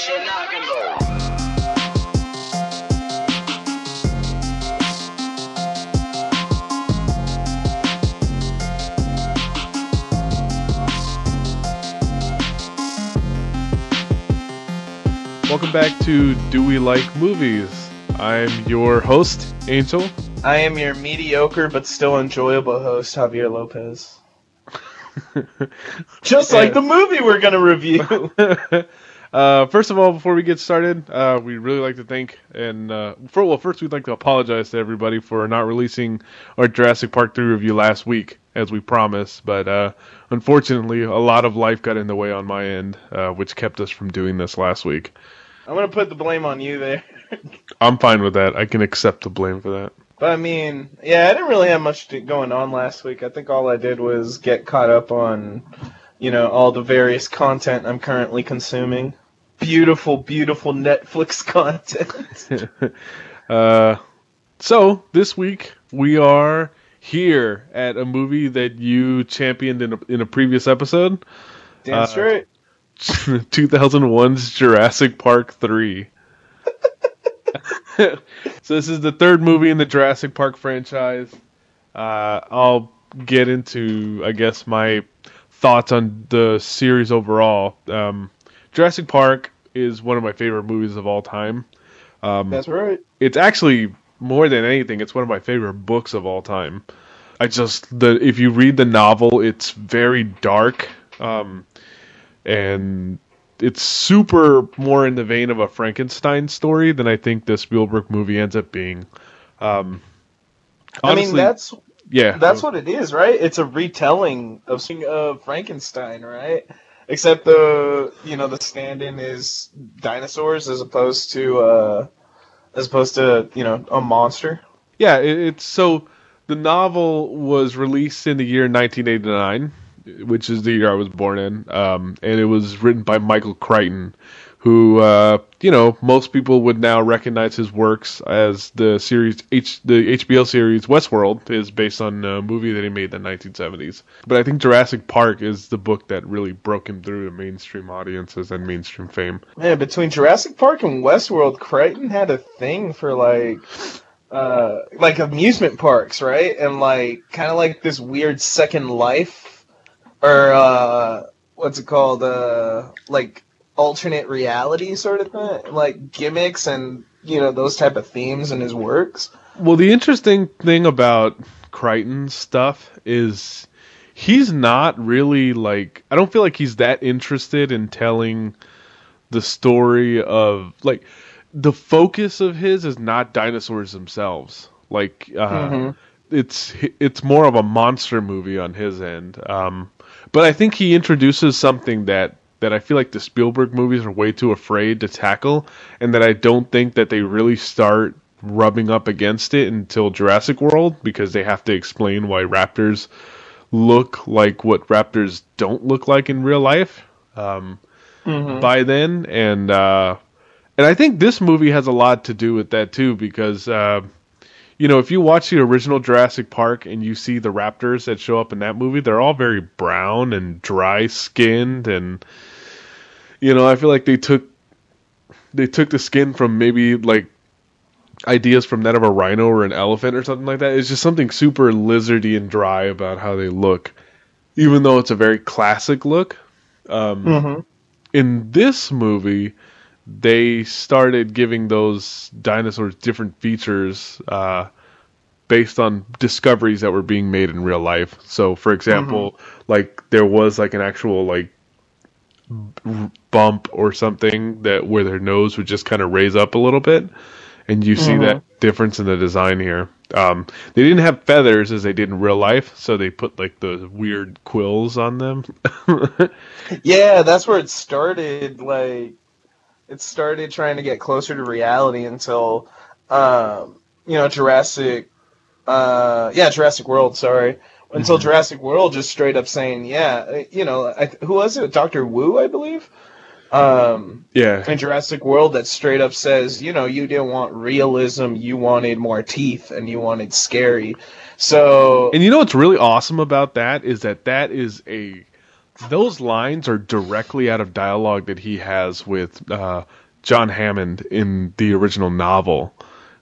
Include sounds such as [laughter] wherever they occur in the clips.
shit knocking though. Welcome back to Do We Like Movies? I'm your host, Angel. I am your mediocre but still enjoyable host, Javier Lopez. [laughs] Just like the movie we're going to review. [laughs] uh, first of all, before we get started, uh, we'd really like to thank and uh, for well, first we'd like to apologize to everybody for not releasing our Jurassic Park three review last week as we promised, but uh, unfortunately, a lot of life got in the way on my end, uh, which kept us from doing this last week. I'm going to put the blame on you there. [laughs] I'm fine with that. I can accept the blame for that. But I mean, yeah, I didn't really have much to- going on last week. I think all I did was get caught up on, you know, all the various content I'm currently consuming. Beautiful, beautiful Netflix [laughs] content. [laughs] Uh, so this week we are here at a movie that you championed in a, in a previous episode, Damn Uh, straight. 2001's [laughs] Jurassic Park 3. so this is the third movie in the Jurassic Park franchise. Uh, I'll get into, I guess, my thoughts on the series overall. Um, Jurassic Park is one of my favorite movies of all time. Um, That's right. it's actually more than anything it's one of my favorite books of all time i just the if you read the novel it's very dark um and it's super more in the vein of a frankenstein story than i think the spielberg movie ends up being um I mean, that's yeah That's what it is, right? It's a retelling of of Frankenstein, right? Except the you know the stand-in is dinosaurs as opposed to uh as opposed to you know a monster. Yeah, it, it's so the novel was released in the year 1989, which is the year I was born in, um, and it was written by Michael Crichton, who uh, you know most people would now recognize his works as the series H the HBO series Westworld is based on a movie that he made in the 1970s. But I think Jurassic Park is the book that really broke him through to mainstream audiences and mainstream fame. Man, between Jurassic Park and Westworld, Crichton had a thing for like uh like amusement parks, right? And like kind of like this weird second life or uh what's it called? Uh like alternate reality sort of thing, like gimmicks and you know those type of themes in his works. Well, the interesting thing about Crichton's stuff is he's not really like I don't feel like he's that interested in telling the story of like the focus of his is not dinosaurs themselves. Like uh, it's it's more of a monster movie on his end. Um, but I think he introduces something that that I feel like the Spielberg movies are way too afraid to tackle, and that I don't think that they really start rubbing up against it until Jurassic World because they have to explain why raptors look like what raptors don't look like in real life um, by then, and uh, and I think this movie has a lot to do with that too because. Uh, you know, if you watch the original Jurassic Park and you see the raptors that show up in that movie, they're all very brown and dry skinned and you know, I feel like they took they took the skin from maybe like ideas from that of a rhino or an elephant or something like that. It's just something super lizardy and dry about how they look. Even though it's a very classic look. Um Mm-hmm. in this movie they started giving those dinosaurs different features uh, based on discoveries that were being made in real life. So, for example, like there was like an actual like bump or something that where their nose would just kind of raise up a little bit, and you see that difference in the design here. Um, they didn't have feathers as they did in real life, so they put like the weird quills on them. [laughs] Yeah, that's where it started. Like, it started trying to get closer to reality until, um, you know, Jurassic. Uh, yeah, Jurassic World. Sorry, until Jurassic World just straight up saying, yeah, uh, you know, I, who was it? Doctor Wu, I believe. Um, yeah, in Jurassic World, that straight up says, you know, you didn't want realism, you wanted more teeth, and you wanted scary. So, And you know what's really awesome about that is that that is a those lines are directly out of dialogue that he has with uh, John Hammond in the original novel,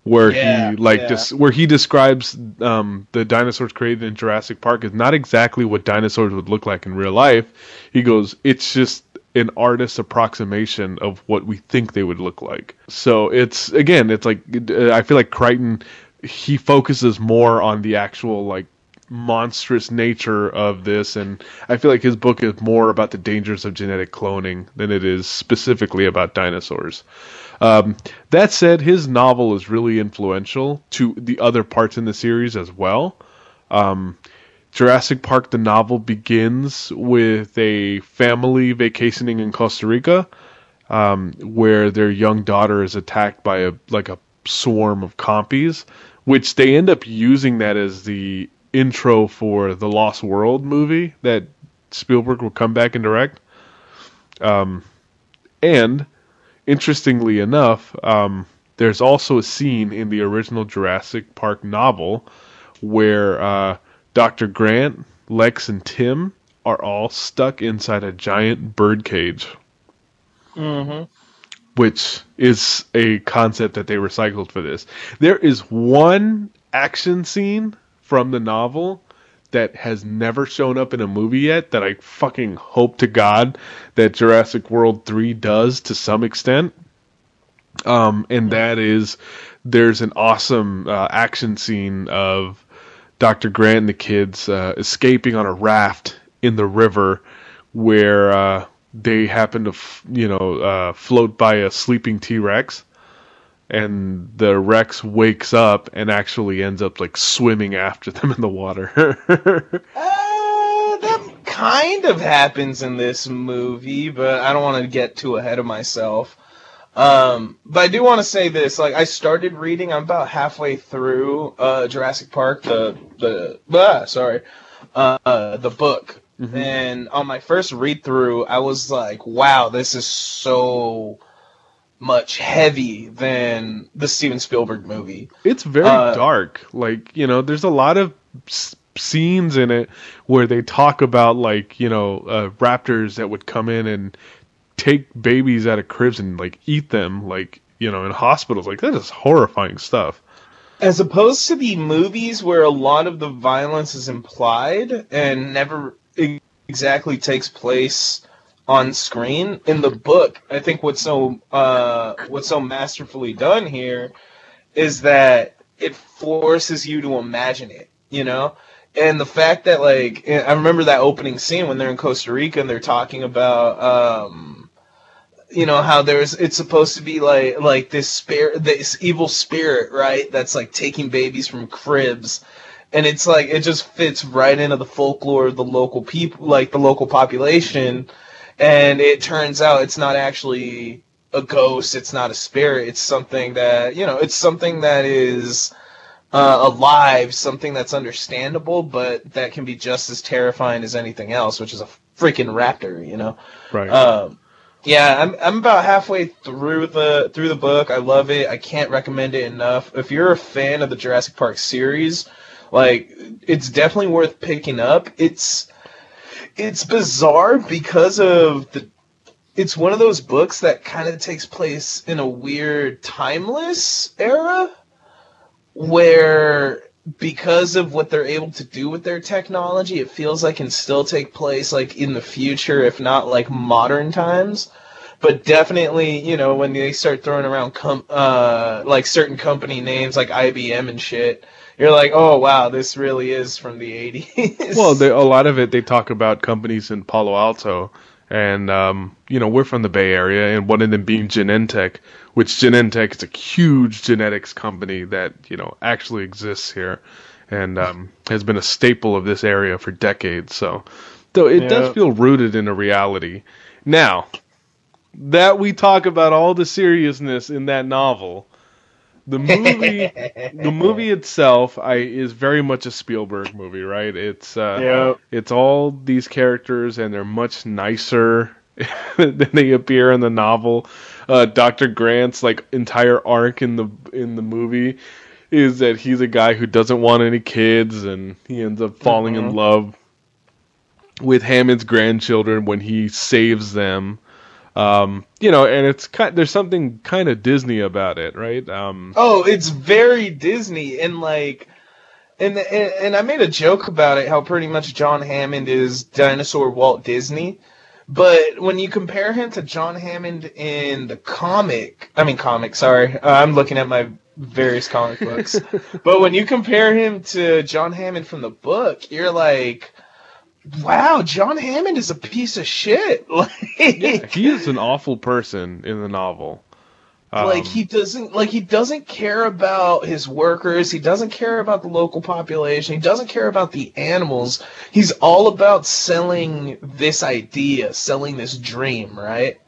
where Yeah, he like yeah. des- where he describes um, the dinosaurs created in Jurassic Park is not exactly what dinosaurs would look like in real life. He goes, it's just an artist's approximation of what we think they would look like. So it's again, it's like uh, I feel like Crichton he focuses more on the actual like monstrous nature of this and I feel like his book is more about the dangers of genetic cloning than it is specifically about dinosaurs. Um, that said, his novel is really influential to the other parts in the series as well. Um, Jurassic Park, the novel, begins with a family vacationing in Costa Rica, um, where their young daughter is attacked by a like a swarm of compies, which they end up using that as the intro for the Lost World movie that Spielberg will come back and direct. Um, and interestingly enough, um, there's also a scene in the original Jurassic Park novel where uh, Dr. Grant, Lex, and Tim are all stuck inside a giant bird cage, Mm-hmm. which is a concept that they recycled for this. There is one action scene from the novel that has never shown up in a movie yet that I fucking hope to God that Jurassic World 3 does to some extent. Um, and that is there's an awesome uh, action scene of Dr. Grant and the kids uh, escaping on a raft in the river where uh, they happen to, f- you know, uh, float by a sleeping T Rex. And the Rex wakes up and actually ends up like swimming after them in the water. [laughs] Uh, that kind of happens in this movie, but I don't want to get too ahead of myself. Um, but I do want to say this: like, I started reading. I'm about halfway through uh, Jurassic Park, the the ah, sorry, uh, the book. And on my first read through, I was like, "Wow, this is so much heavy than the Steven Spielberg movie." It's very Uh, dark. Like, you know, there's a lot of s- scenes in it where they talk about, like, you know, uh, raptors that would come in and take babies out of cribs and, like, eat them, like, you know, in hospitals. Like, that is horrifying stuff. As opposed to the movies where a lot of the violence is implied and never e- exactly takes place on screen. In the book, I think what's so uh, what's so masterfully done here is that it forces you to imagine it, you know. And the fact that like I remember that opening scene when they're in Costa Rica and they're talking about um, you know how there's it's supposed to be like like this spirit this evil spirit right? That's like taking babies from cribs. And it's like it just fits right into the folklore of the local people like the local population and it turns out it's not actually a ghost it's not a spirit it's something that you know it's something that is uh, alive something that's understandable but that can be just as terrifying as anything else which is a freaking raptor you know Right. um, yeah, I'm I'm about halfway through the through the book. I love it. I can't recommend it enough. If you're a fan of the Jurassic Park series, like it's definitely worth picking up. It's it's bizarre because of the it's one of those books that kind of takes place in a weird timeless era where because of what they're able to do with their technology, it feels like it can still take place like in the future, if not like modern times. But definitely, you know, when they start throwing around com- uh, like certain company names like IBM and shit, you're like, oh wow, this really is from the 80s. well, they, a lot of it, they talk about companies in Palo Alto. And, um, you know, we're from the Bay Area, and one of them being Genentech, which Genentech is a huge genetics company that, you know, actually exists here and um, has been a staple of this area for decades. So, though it Yeah. does feel rooted in a reality. Now, that we talk about all the seriousness in that novel, the movie, [laughs] the movie itself, I is very much a Spielberg movie, right? It's uh, yeah. it's all these characters, and they're much nicer [laughs] than they appear in the novel. Uh, Doctor Grant's like entire arc in the in the movie is that he's a guy who doesn't want any kids, and he ends up falling in Mhm. love with Hammond's grandchildren when he saves them. Um, you know, and it's kind there's something kind of Disney about it, right? Um, oh, it's very Disney, and like, and, and and I made a joke about it, how pretty much John Hammond is dinosaur Walt Disney. But when you compare him to John Hammond in the comic, I mean comic, sorry, uh, I'm looking at my various comic books. [laughs] but when you compare him to John Hammond from the book, you're like, wow, John Hammond is a piece of shit. [laughs] Like, yeah, he is an awful person in the novel. Um, like he doesn't like he doesn't care about his workers. He doesn't care about the local population. He doesn't care about the animals. He's all about selling this idea, selling this dream, right?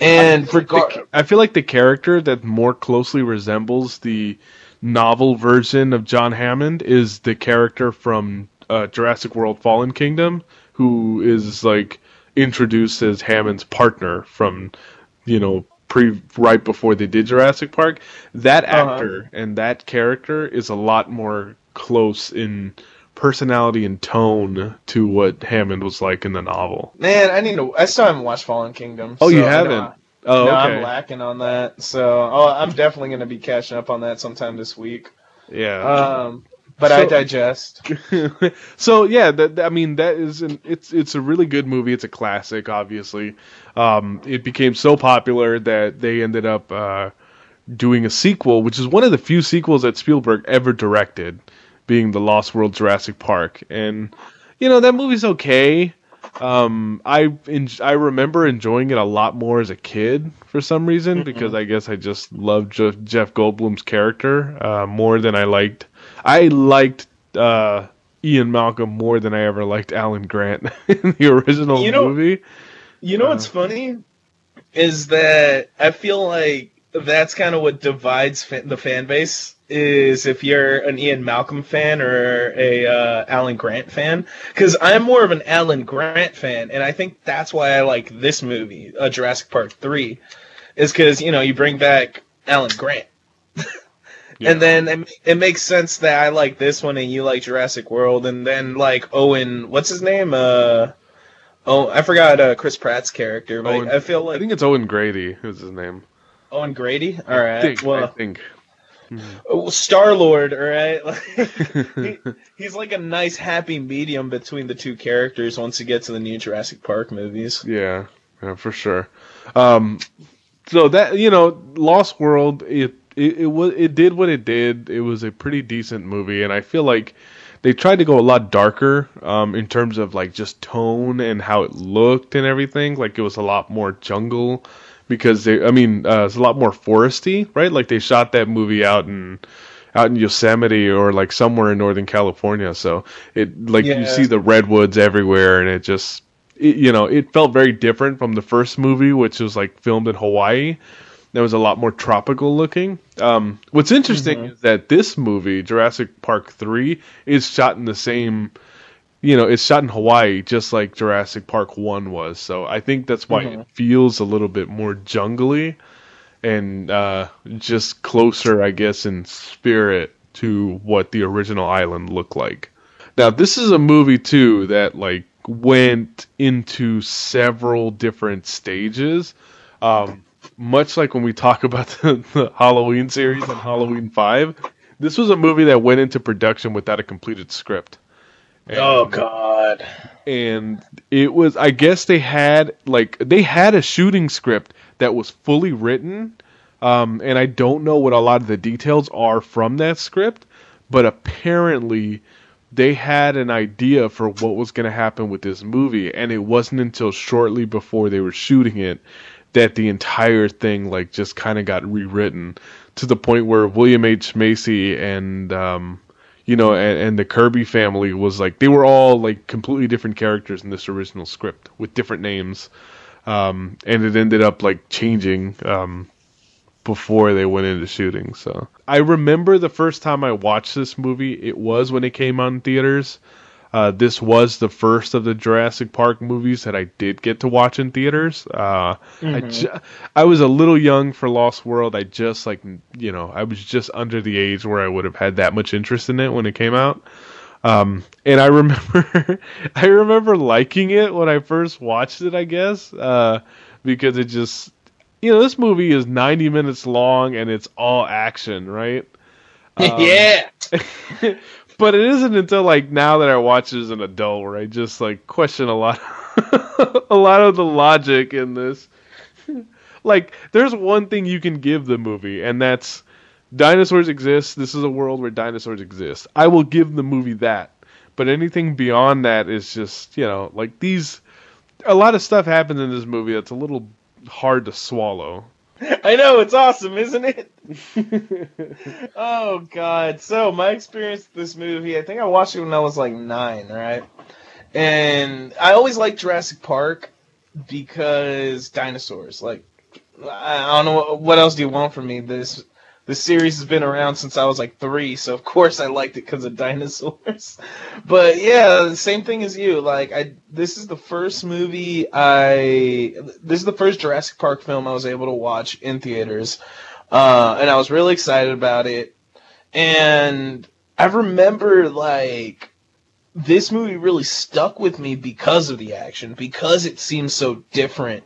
And I, the, I feel like the character that more closely resembles the novel version of John Hammond is the character from uh, Jurassic World Fallen Kingdom, who is like introduced as Hammond's partner from, you know, pre right before they did Jurassic Park. That uh-huh. actor uh-huh. and that character is a lot more close in personality and tone to what Hammond was like in the novel. Man, I need to. I still haven't watched Fallen Kingdom. Oh, so you haven't? oh, no, okay. I'm lacking on that. So, oh, I'm definitely going to be catching up on that sometime this week. Yeah. Um, but so, I digest. [laughs] so yeah, that, I mean that is an, it's it's a really good movie. It's a classic, obviously. Um, it became so popular that they ended up uh, doing a sequel, which is one of the few sequels that Spielberg ever directed, being the Lost World Jurassic Park. And you know that movie's okay. Um, I en- I remember enjoying it a lot more as a kid for some reason mm-hmm. because I guess I just loved Je- Jeff Goldblum's character uh, more than I liked I liked uh, Ian Malcolm more than I ever liked Alan Grant [laughs] in the original you know, movie. You know uh, what's funny is that I feel like that's kind of what divides fan, the fan base is if you're an Ian Malcolm fan or a uh, Alan Grant fan. Because I'm more of an Alan Grant fan, and I think that's why I like this movie, uh, Jurassic Park Three, is because you know you bring back Alan Grant. Yeah. And then it, it, makes sense that I like this one and you like Jurassic World, and then like Owen, what's his name? Uh, oh, I forgot uh, Chris Pratt's character, but Owen, I feel like I think it's Owen Grady. Who's his name? Owen Grady. All right. I think, well, I think. Oh, Star Lord, all right. [laughs] he, [laughs] he's like a nice happy medium between the two characters once you get to the new Jurassic Park movies. Yeah, yeah for sure. Um, so that you know, Lost World, it it, it was it did what it did. It was a pretty decent movie, and I feel like they tried to go a lot darker um, in terms of like just tone and how it looked and everything. Like it was a lot more jungle because they, I mean, uh, it's a lot more foresty, right? Like they shot that movie out in out in Yosemite or like somewhere in Northern California. So it like yeah. you see the redwoods everywhere, and it just it, you know it felt very different from the first movie, which was like filmed in Hawaii that was a lot more tropical looking. Um, what's interesting mm-hmm. is that this movie, Jurassic Park Three, is shot in the same. You know, it's shot in Hawaii, just like Jurassic Park One was. So I think that's why mm-hmm. it feels a little bit more jungly and uh, just closer, I guess, in spirit to what the original island looked like. Now, this is a movie too that like went into several different stages. Um, much like when we talk about [laughs] the, the Halloween series and Halloween Five, this was a movie that went into production without a completed script. And, oh God! And it was, I guess they had like they had a shooting script that was fully written, um, and I don't know what a lot of the details are from that script, but apparently they had an idea for what was going to happen with this movie, and it wasn't until shortly before they were shooting it that the entire thing like just kind of got rewritten to the point where William H Macy and um, you know and, and, the Kirby family was like they were all like completely different characters in this original script with different names, um, and it ended up like changing um, before they went into shooting. So I remember the first time I watched this movie, it was when it came on theaters. Uh, this was the first of the Jurassic Park movies that I did get to watch in theaters. Uh, mm-hmm. I, ju- I was a little young for Lost World. I just like you know I was just under the age where I would have had that much interest in it when it came out. Um, and I [laughs] remember, I remember liking it when I first watched it. I guess uh, because it just, you know, this movie is 90 minutes long and it's all action, right? [laughs] Um, yeah. [laughs] but it isn't until like now that I watch it as an adult where I just like question a lot, [laughs] a lot of the logic in this. like, there's one thing you can give the movie, and that's dinosaurs exist. This is a world where dinosaurs exist. I will give the movie that. But anything beyond that is just, you know, like these. A lot of stuff happens in this movie that's a little hard to swallow. [laughs] I know it's awesome, isn't it? [laughs] oh God! So my experience with this movie, I think I watched it when I was like nine, right? And I always liked Jurassic Park because dinosaurs. Like, I don't know what else do you want from me. This the series has been around since I was like three, so of course I liked it because of [laughs] dinosaurs. but yeah, same thing as you. Like I, this is the first movie I, this is the first Jurassic Park film I was able to watch in theaters, uh, and I was really excited about it. And I remember like this movie really stuck with me because of the action, because it seems so different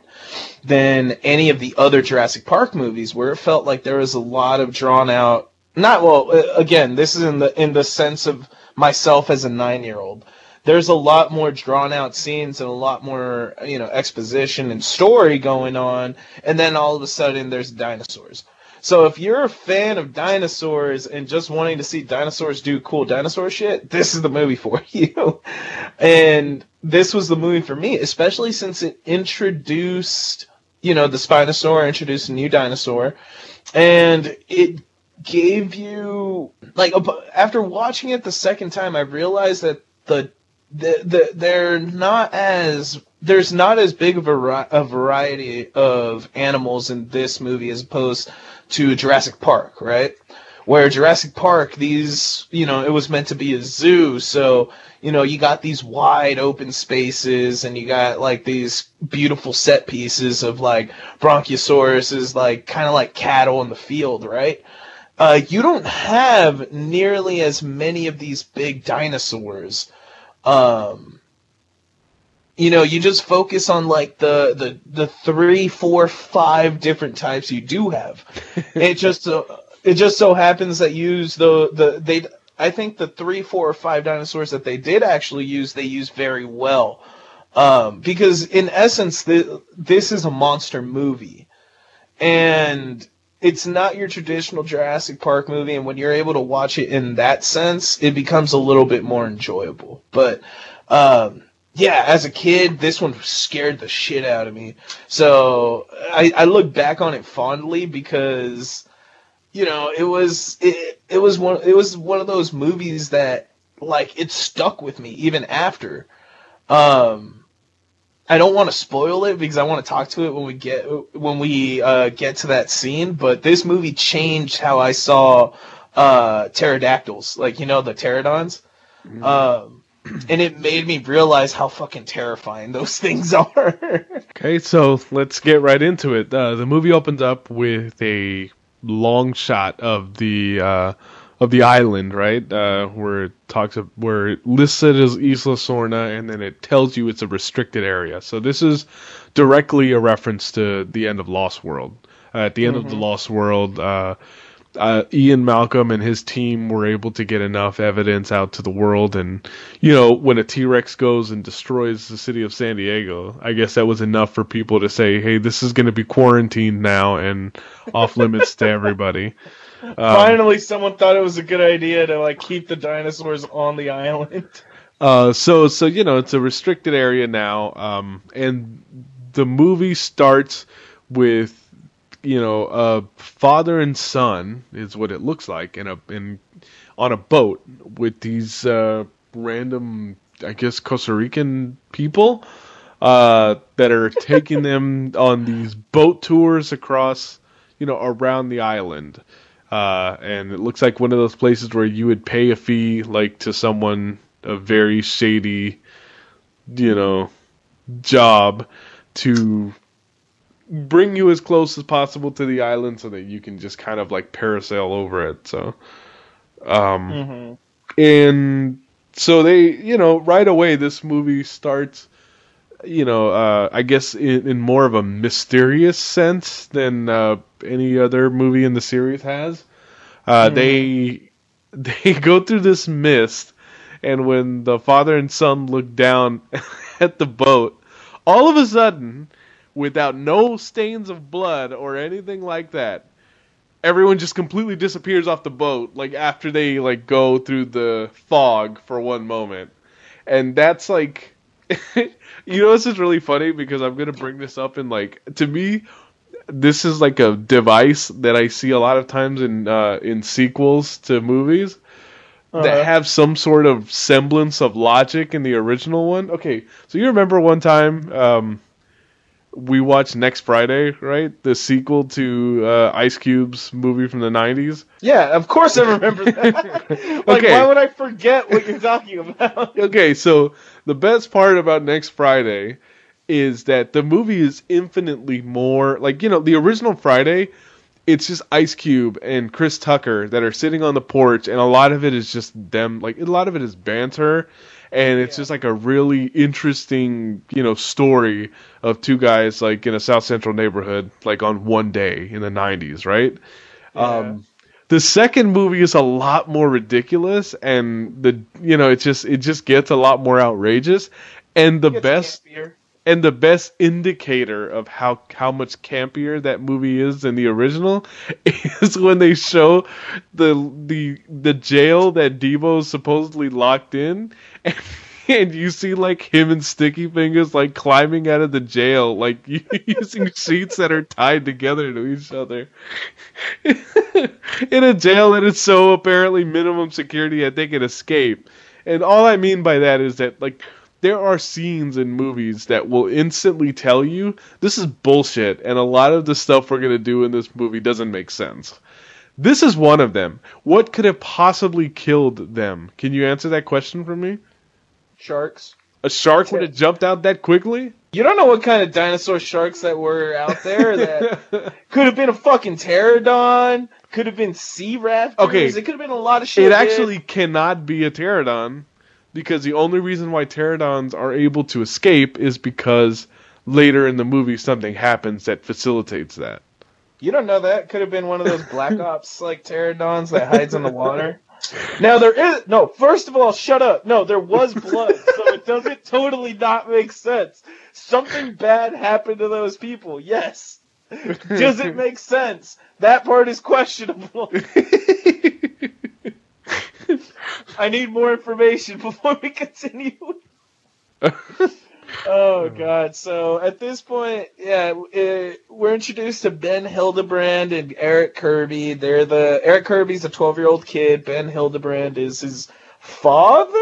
than any of the other Jurassic Park movies, where it felt like there was a lot of drawn out. Not well. Uh, again, this is in the in the sense of myself as a nine year old. There's a lot more drawn out scenes and a lot more you know exposition and story going on, and then all of a sudden there's dinosaurs. So if you're a fan of dinosaurs and just wanting to see dinosaurs do cool dinosaur shit, this is the movie for [laughs] you. and this was the movie for me, especially since it introduced, you know, the Spinosaur, introduced a new dinosaur, and it gave you like after watching it the second time, I realized that the the, the they're not as there's not as big of a, a variety of animals in this movie as opposed to Jurassic Park, right? Where Jurassic Park, these, you know, it was meant to be a zoo, so, you know, you got these wide open spaces and you got like these beautiful set pieces of like Bronchiosaurus like kind of like cattle in the field, right? Uh, you don't have nearly as many of these big dinosaurs. Um, you know, you just focus on like the the the three, four, five different types you do have. [laughs] it just uh, it just so happens that use the the they. I think the three, four, or five dinosaurs that they did actually use, they use very well. Um, because in essence, the, this is a monster movie, and it's not your traditional Jurassic Park movie. And when you're able to watch it in that sense, it becomes a little bit more enjoyable. But um, yeah, as a kid, this one scared the shit out of me. So I, I look back on it fondly because, you know, it was it, it was one it was one of those movies that like it stuck with me even after. Um, I don't want to spoil it because I want to talk to it when we get when we uh, get to that scene. But this movie changed how I saw uh, pterodactyls, like you know the pterodons. Mm-hmm. Um, [clears throat] and it made me realize how fucking terrifying those [laughs] things are. okay, so let's get right into it. Uh, the movie opens up with a long shot of the uh, of the island, right? Uh, where it talks of, where it lists it as Isla Sorna, and then it tells you it's a restricted area. So this is directly a reference to the end of Lost World. Uh, at the end mm-hmm. of the mm-hmm. Lost World, uh, Ian Malcolm and his team were able to get enough evidence out to the world. And, you know, when a T Rex goes and destroys the city of San Diego, I guess that was enough for people to say, hey, this is going to be quarantined now and off limits to everybody. [laughs] Um, Finally, someone thought it was a good idea to like keep the dinosaurs on the island. [laughs] Uh, so so you know it's a restricted area now, um, and the movie starts with you know, a father and son is what it looks like in a in on a boat with these uh, random, I guess, Costa Rican people uh, that are [laughs] taking them on these boat tours across, you know, around the island. Uh, and it looks like one of those places where you would pay a fee, like to someone a very shady, you know, job to bring you as close as possible to the island so that you can just kind of like parasail over it. So, um, mm-hmm. and so they, you know, right away this movie starts, you know, uh, I guess in, in more of a mysterious sense than uh, any other movie in the series has. Uh, mm. They [laughs] they go through this mist, and when the father and son look down [laughs] at the boat, all of a sudden, without no stains of blood or anything like that, everyone just completely disappears off the boat like after they like go through the fog for one moment and that's like [laughs] you know this is really funny because i'm gonna bring this up in like to me this is like a device that i see a lot of times in uh in sequels to movies uh-huh. that have some sort of semblance of logic in the original one okay so you remember one time um we watch next Friday, right? The sequel to uh, Ice Cube's movie from the '90s. Yeah, of course I remember that. [laughs] like, okay. why would I forget what you're talking about? [laughs] okay, so the best part about next Friday is that the movie is infinitely more like you know the original Friday. It's just Ice Cube and Chris Tucker that are sitting on the porch, and a lot of it is just them. Like a lot of it is banter and it's yeah. just like a really interesting, you know, story of two guys like in a South Central neighborhood, like on one day in the '90s, right? Yeah. Um, the second movie is a lot more ridiculous, and the you know it just it just gets a lot more outrageous, and the best. Campier and the best indicator of how how much campier that movie is than the original [laughs] is when they show the the the jail that Deebo's supposedly locked in [laughs] and, you see like him and Sticky Fingers like climbing out of the jail like [laughs] using sheets that are tied together to each other [laughs] in a jail that is so apparently minimum security that they can escape. And all I mean by that is that like there are scenes in movies that will instantly tell you this is bullshit and a lot of the stuff we're going to do in this movie doesn't make sense. This is one of them. What could have possibly killed them? Can you answer that question for me? Sharks. A shark would have jumped out that quickly? You don't know what kind of dinosaur sharks that were out there. That [laughs] could have been a fucking pterodon. Could have been sea raptors. Okay, it could have been a lot of shit. It actually cannot be a pterodon because the only reason why pterodons are able to escape is because later in the movie something happens that facilitates that. You don't know that could have been one of those black [laughs] ops like pterodons that hides in the water. Now there is no. First of all, shut up. No, there was blood, so it [laughs] doesn't totally not make sense. Something bad happened to those people. Yes. Does it make sense? That part is questionable. [laughs] I need more information before we continue. [laughs] oh god! So at this point, yeah, it, we're introduced to Ben Hildebrand and Eric Kirby. They're the Eric Kirby's a twelve-year-old kid. Ben Hildebrand is his father.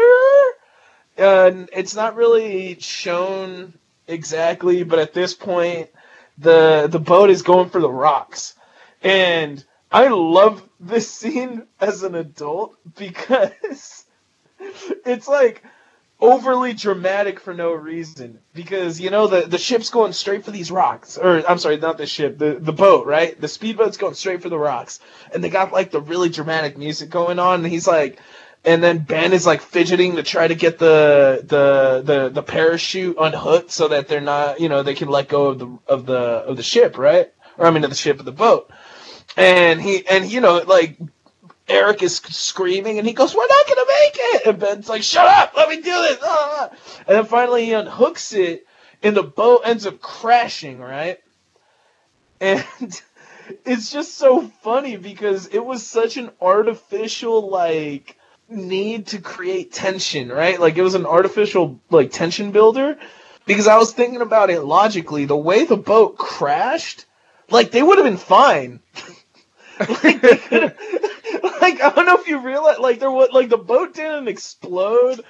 And it's not really shown exactly, but at this point, the the boat is going for the rocks, and I love this scene as an adult [laughs] because it's like overly dramatic for no reason. Because you know the the ship's going straight for these rocks, or I'm sorry, not the ship, the the boat, right? The speedboat's going straight for the rocks, and they got like the really dramatic music going on, and he's like. And then Ben is like fidgeting to try to get the, the the the parachute unhooked so that they're not, you know, they can let go of the of the of the ship, right? Or I mean, of the ship of the boat and he and you know like Eric is screaming and he goes, "We're not gonna make it!" And Ben's like, "Shut up! Let me do this!" Ah. And then finally he unhooks it, and the boat ends up crashing, right? And [laughs] it's just so funny because it was such an artificial like need to create tension, right? Like it was an artificial like tension builder because I was thinking about it logically. The way the boat crashed, like they would have been fine. [laughs] [laughs] like, [laughs] like I don't know if you realize, like there was like the boat didn't explode.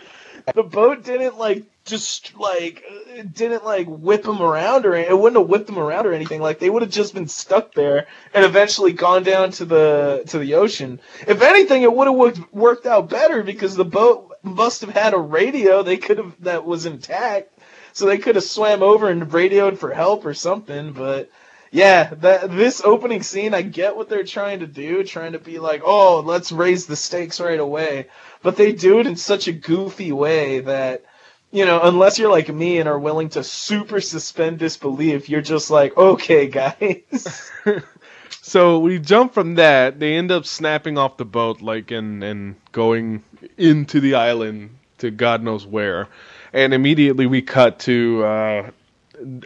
The boat didn't like just like didn't like whip them around or it wouldn't have whipped them around or anything. Like they would have just been stuck there and eventually gone down to the to the ocean. If anything, it would have worked worked out better because the boat must have had a radio they could have that was intact, so they could have swam over and radioed for help or something. But Yeah, that this opening scene, I get what they're trying to do, trying to be like, oh, let's raise the stakes right away, but they do it in such a goofy way that, you know, unless you're like me and are willing to super suspend disbelief, you're just like, okay, guys. [laughs] so we jump from that. They end up snapping off the boat, like, and and going into the island to God knows where, and immediately we cut to uh,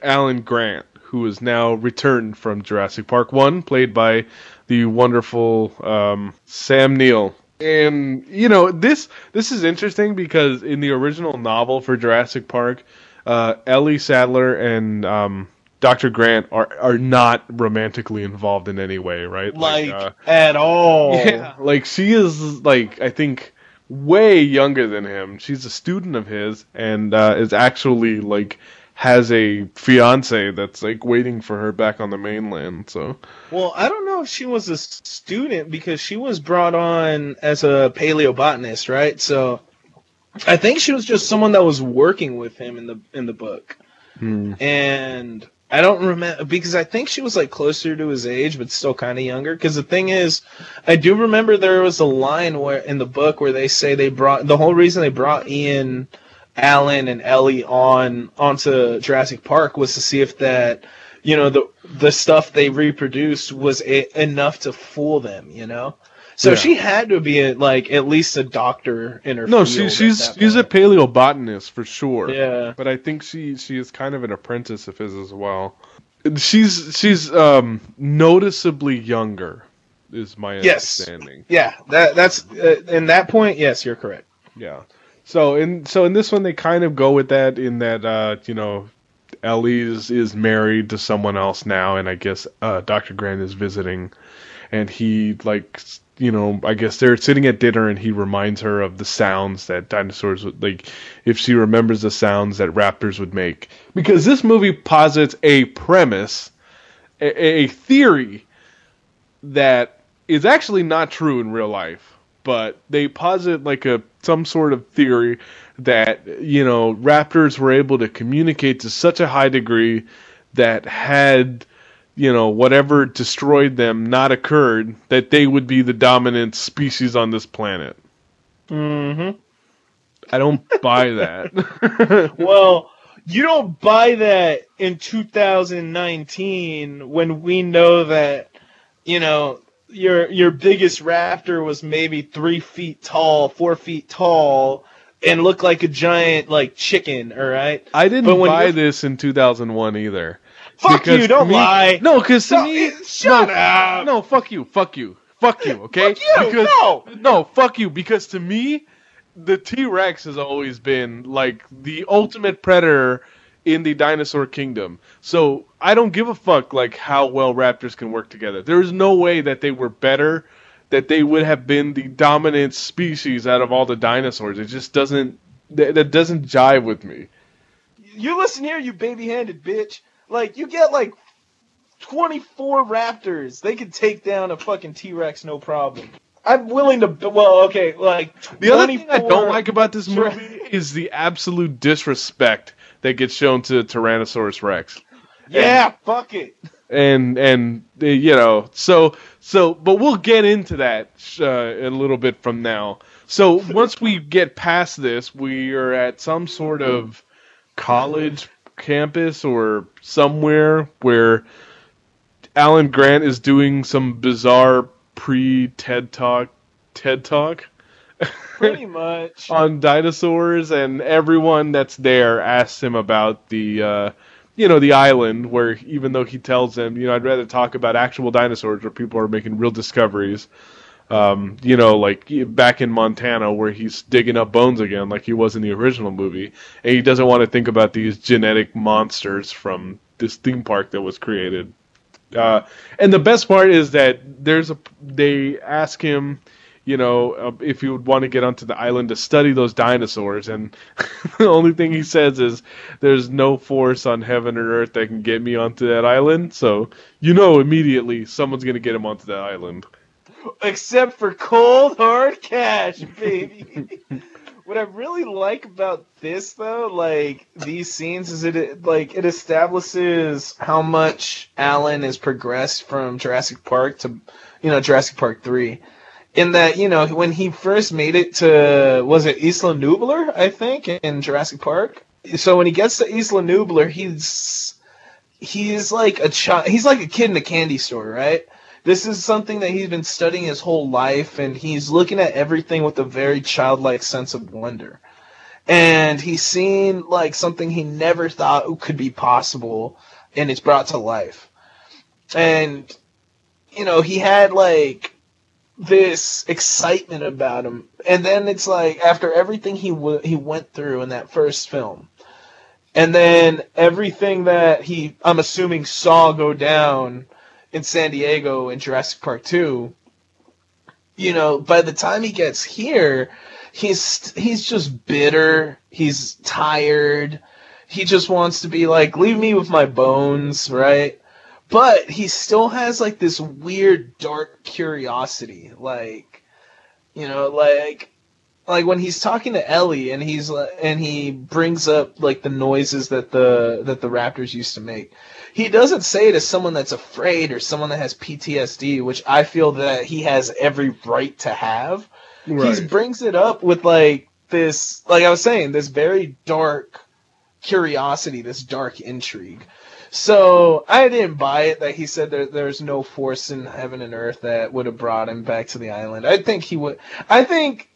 Alan Grant who is now returned from Jurassic Park 1, played by the wonderful um, Sam Neill. And you know this this is interesting because in the original novel for Jurassic Park, uh, Ellie Sattler and um, Dr. Grant are are not romantically involved in any way, right? Like, like uh, at all. [laughs] Yeah, like she is like I think way younger than him. She's a student of his and uh, is actually like has a fiance that's like waiting for her back on the mainland. So, well, I don't know if she was a student because she was brought on as a paleobotanist, right? So, I think she was just someone that was working with him in the in the book, hmm. and I don't remember because I think she was like closer to his age, but still kind of younger. Because the thing is, I do remember there was a line where in the book where they say they brought the whole reason they brought Ian Alan and Ellie on onto Jurassic Park was to see if that you know the the stuff they reproduced was a, enough to fool them, you know. So yeah. she had to be a, like at least a doctor in her. No, she, she's she's a paleobotanist for sure. Yeah, but I think she she is kind of an apprentice of his as well. She's she's um noticeably younger, is my yes. understanding. Yeah, that that's uh, in that point. Yes, you're correct. Yeah. So in so in this one they kind of go with that in that uh, you know Ellie is, is married to someone else now, and I guess uh, Dr. Grant is visiting, and he like you know I guess they're sitting at dinner, and he reminds her of the sounds that dinosaurs would like if she remembers the sounds that raptors would make, because this movie posits a premise, a, a theory that is actually not true in real life but they posit like a some sort of theory that you know raptors were able to communicate to such a high degree that had you know whatever destroyed them not occurred that they would be the dominant species on this planet. Mhm. I don't buy that. [laughs] [laughs] well, you don't buy that in 2019 when we know that you know your your biggest raptor was maybe three feet tall, four feet tall, and looked like a giant like chicken. All right. I didn't buy this in 2001 either. Fuck you! Don't me, lie. No, because to me, shut no, up. No, fuck you, fuck you, fuck you. Okay. fuck you. Because, no. No, fuck you. Because to me, the T Rex has always been like the ultimate predator in the dinosaur kingdom. So I don't give a fuck like how well raptors can work together. There is no way that they were better, that they would have been the dominant species out of all the dinosaurs. It just doesn't that, that doesn't jive with me. You listen here, you baby-handed bitch. Like you get like 24 raptors. They could take down a fucking T-Rex no problem. I'm willing to. Well, okay, like the other thing I don't like about this movie is the absolute disrespect that gets shown to Tyrannosaurus Rex. Yeah, and, fuck it. And and you know, so so, but we'll get into that uh, a little bit from now. So once we get past this, we are at some sort of college campus or somewhere where Alan Grant is doing some bizarre pre TED Talk TED Talk [laughs] Pretty much. on dinosaurs, and everyone that's there asks him about the, uh, you know, the island where even though he tells them, you know, I'd rather talk about actual dinosaurs where people are making real discoveries. Um, you know, like back in Montana where he's digging up bones again, like he was in the original movie, and he doesn't want to think about these genetic monsters from this theme park that was created. Uh, and the best part is that there's a they ask him you know, uh, if you would want to get onto the island to study those dinosaurs. And [laughs] the only thing he says is, there's no force on heaven or earth that can get me onto that island. So, you know, immediately someone's going to get him onto that island. Except for cold, hard cash, baby. [laughs] what I really like about this though, like these scenes, is it like it establishes how much Alan has progressed from Jurassic Park to, you know, Jurassic Park three. In that, you know, when he first made it to was it Isla Nublar, I think, in Jurassic Park. So when he gets to Isla Nublar, he's he's like a child. He's like a kid in a candy store, right? This is something that he's been studying his whole life, and he's looking at everything with a very childlike sense of wonder. And he's seen like something he never thought could be possible, and it's brought to life. And you know, he had like this excitement about him, and then it's like after everything he w- he went through in that first film, and then everything that he I'm assuming saw go down in San Diego in Jurassic Park 2, you know, by the time he gets here, he's he's just bitter, he's tired. He just wants to be like, leave me with my bones, right? But he still has like this weird dark curiosity, like you know, like like when he's talking to Ellie and he's and he brings up like the noises that the that the raptors used to make he doesn't say it as someone that's afraid or someone that has PTSD, which I feel that he has every right to have. Right. He brings it up with like this, like I was saying, this very dark curiosity, this dark intrigue. So I didn't buy it that he said there, there's no force in heaven and earth that would have brought him back to the island. I think he would. I think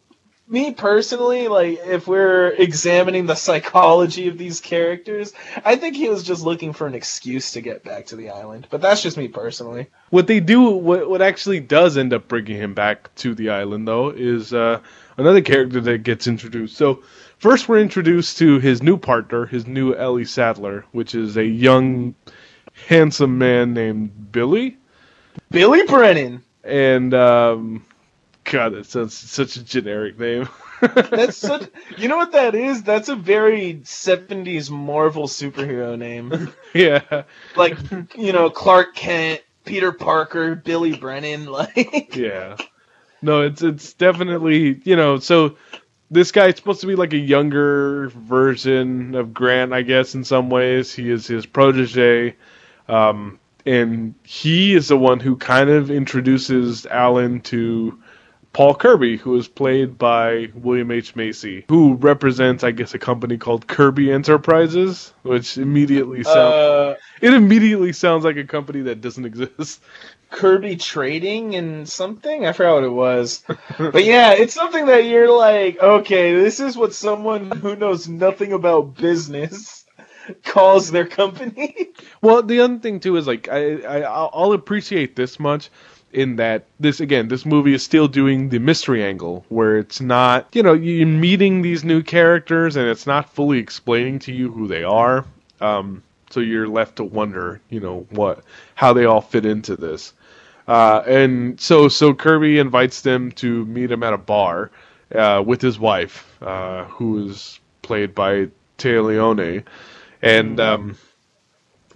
me personally, like if we're examining the psychology of these characters, I think he was just looking for an excuse to get back to the island. But that's just me personally. What they do, what what actually does end up bringing him back to the island, though, is uh, another character that gets introduced. So first, we're introduced to his new partner, his new Ellie Sattler, which is a young, handsome man named Billy. Billy Brennan. And um, God, that sounds such a generic name. [laughs] That's such. [laughs] You know what that is? That's a very '70s Marvel superhero name. Yeah. Like you know Clark Kent, Peter Parker, Billy Brennan. [laughs] Like. Yeah. No, it's it's definitely you know so. This guy's supposed to be like a younger version of Grant, I guess, in some ways. He is his protege. Um, and he is the one who kind of introduces Alan to Paul Kirby, who is played by William H. Macy, who represents, I guess, a company called Kirby Enterprises, which immediately sounds uh, it immediately sounds like a company that doesn't exist. Kirby Trading and something. I forgot what it was, but yeah, it's something that you're like, okay, this is what someone who knows nothing about business [laughs] calls their company. well, the other thing too is like I, I I'll appreciate this much in that this again this movie is still doing the mystery angle where it's not you know you're meeting these new characters and it's not fully explaining to you who they are. Um, so you're left to wonder you know what how they all fit into this. Uh, and so so Kirby invites them to meet him at a bar uh, with his wife uh, who is played by Téa Leoni and um,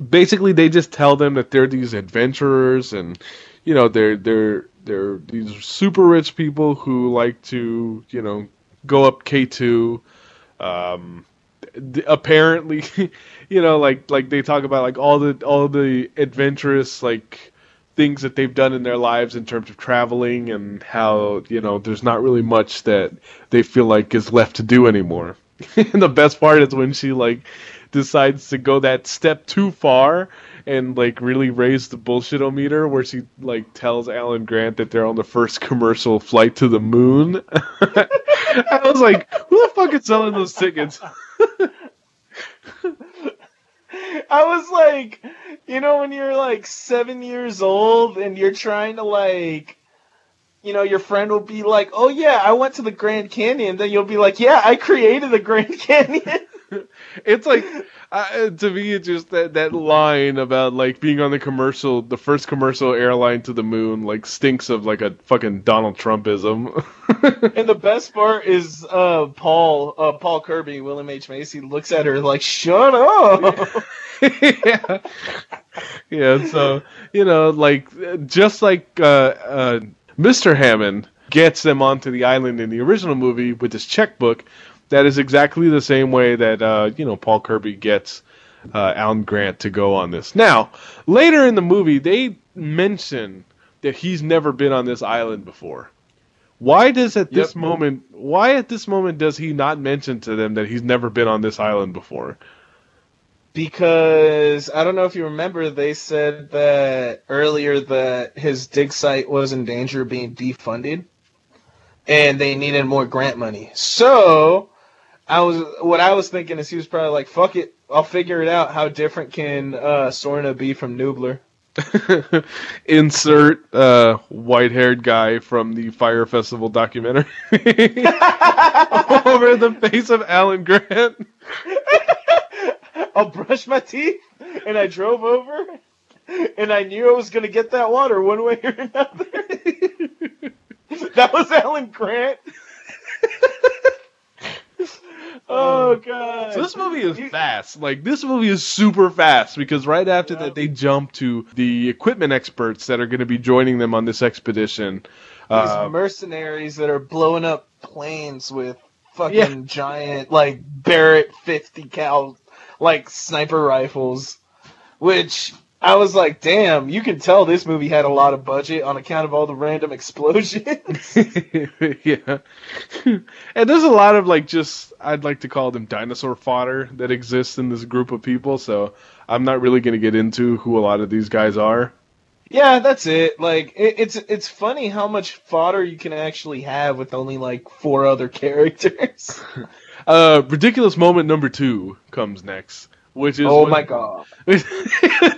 basically they just tell them that they're these adventurers and you know they're they're they're these super rich people who like to you know go up K two. Um, apparently, [laughs] you know, like like they talk about like all the all the adventurous like things that they've done in their lives in terms of traveling and how you know there's not really much that they feel like is left to do anymore. [laughs] and the best part is when she like decides to go that step too far and like really raise the bullshit meter where she like tells Alan Grant that they're on the first commercial flight to the moon. [laughs] I was like, who the fuck is selling those tickets? [laughs] I was like, you know, when you're like seven years old and you're trying to like, you know, your friend will be like, oh yeah, I went to the Grand Canyon. Then you'll be like, yeah, I created the Grand [laughs] Canyon. It's like uh, to me, it's just that that line about like being on the commercial, the first commercial airline to the moon, like stinks of like a fucking Donald Trumpism. [laughs] and the best part is uh, Paul, uh, Paul Kirby, William H Macy looks at her like, "Shut up." [laughs] yeah. yeah. So you know, like just like uh, uh, Mr. Hammond gets them onto the island in the original movie with his checkbook. That is exactly the same way that uh, you know Paul Kirby gets uh, Alan Grant to go on this. Now, later in the movie, they mention that he's never been on this island before. Why does at this Yep. moment? Why at this moment does he not mention to them that he's never been on this island before? Because I don't know if you remember, they said that earlier that his dig site was in danger of being defunded, and they needed more grant money. So, I was what I was thinking is he was probably like, "Fuck it, I'll figure it out. How different can uh, Sorna be from Nublar?" [laughs] Insert uh, white-haired guy from the Fire Festival documentary [laughs] over the face of Alan Grant. [laughs] I'll brush my teeth, and I drove over, and I knew I was gonna get that water one way or another. that was Alan Grant. Oh god! So this movie is fast. Like this movie is super fast because right after Yeah. that they jump to the equipment experts that are going to be joining them on this expedition. These Uh, mercenaries that are blowing up planes with fucking Yeah. giant like Barrett fifty cal like sniper rifles, which I was like, damn, you can tell this movie had a lot of budget on account of all the random [laughs] explosions. [laughs] yeah, and there's a lot of like just I'd like to call them dinosaur fodder that exists in this group of people. So I'm not really going to get into who a lot of these guys are. yeah, that's it. Like it, it's it's funny how much fodder you can actually have with only like four other [laughs] characters. Uh, ridiculous moment number two comes next, which is oh when- my god. [laughs]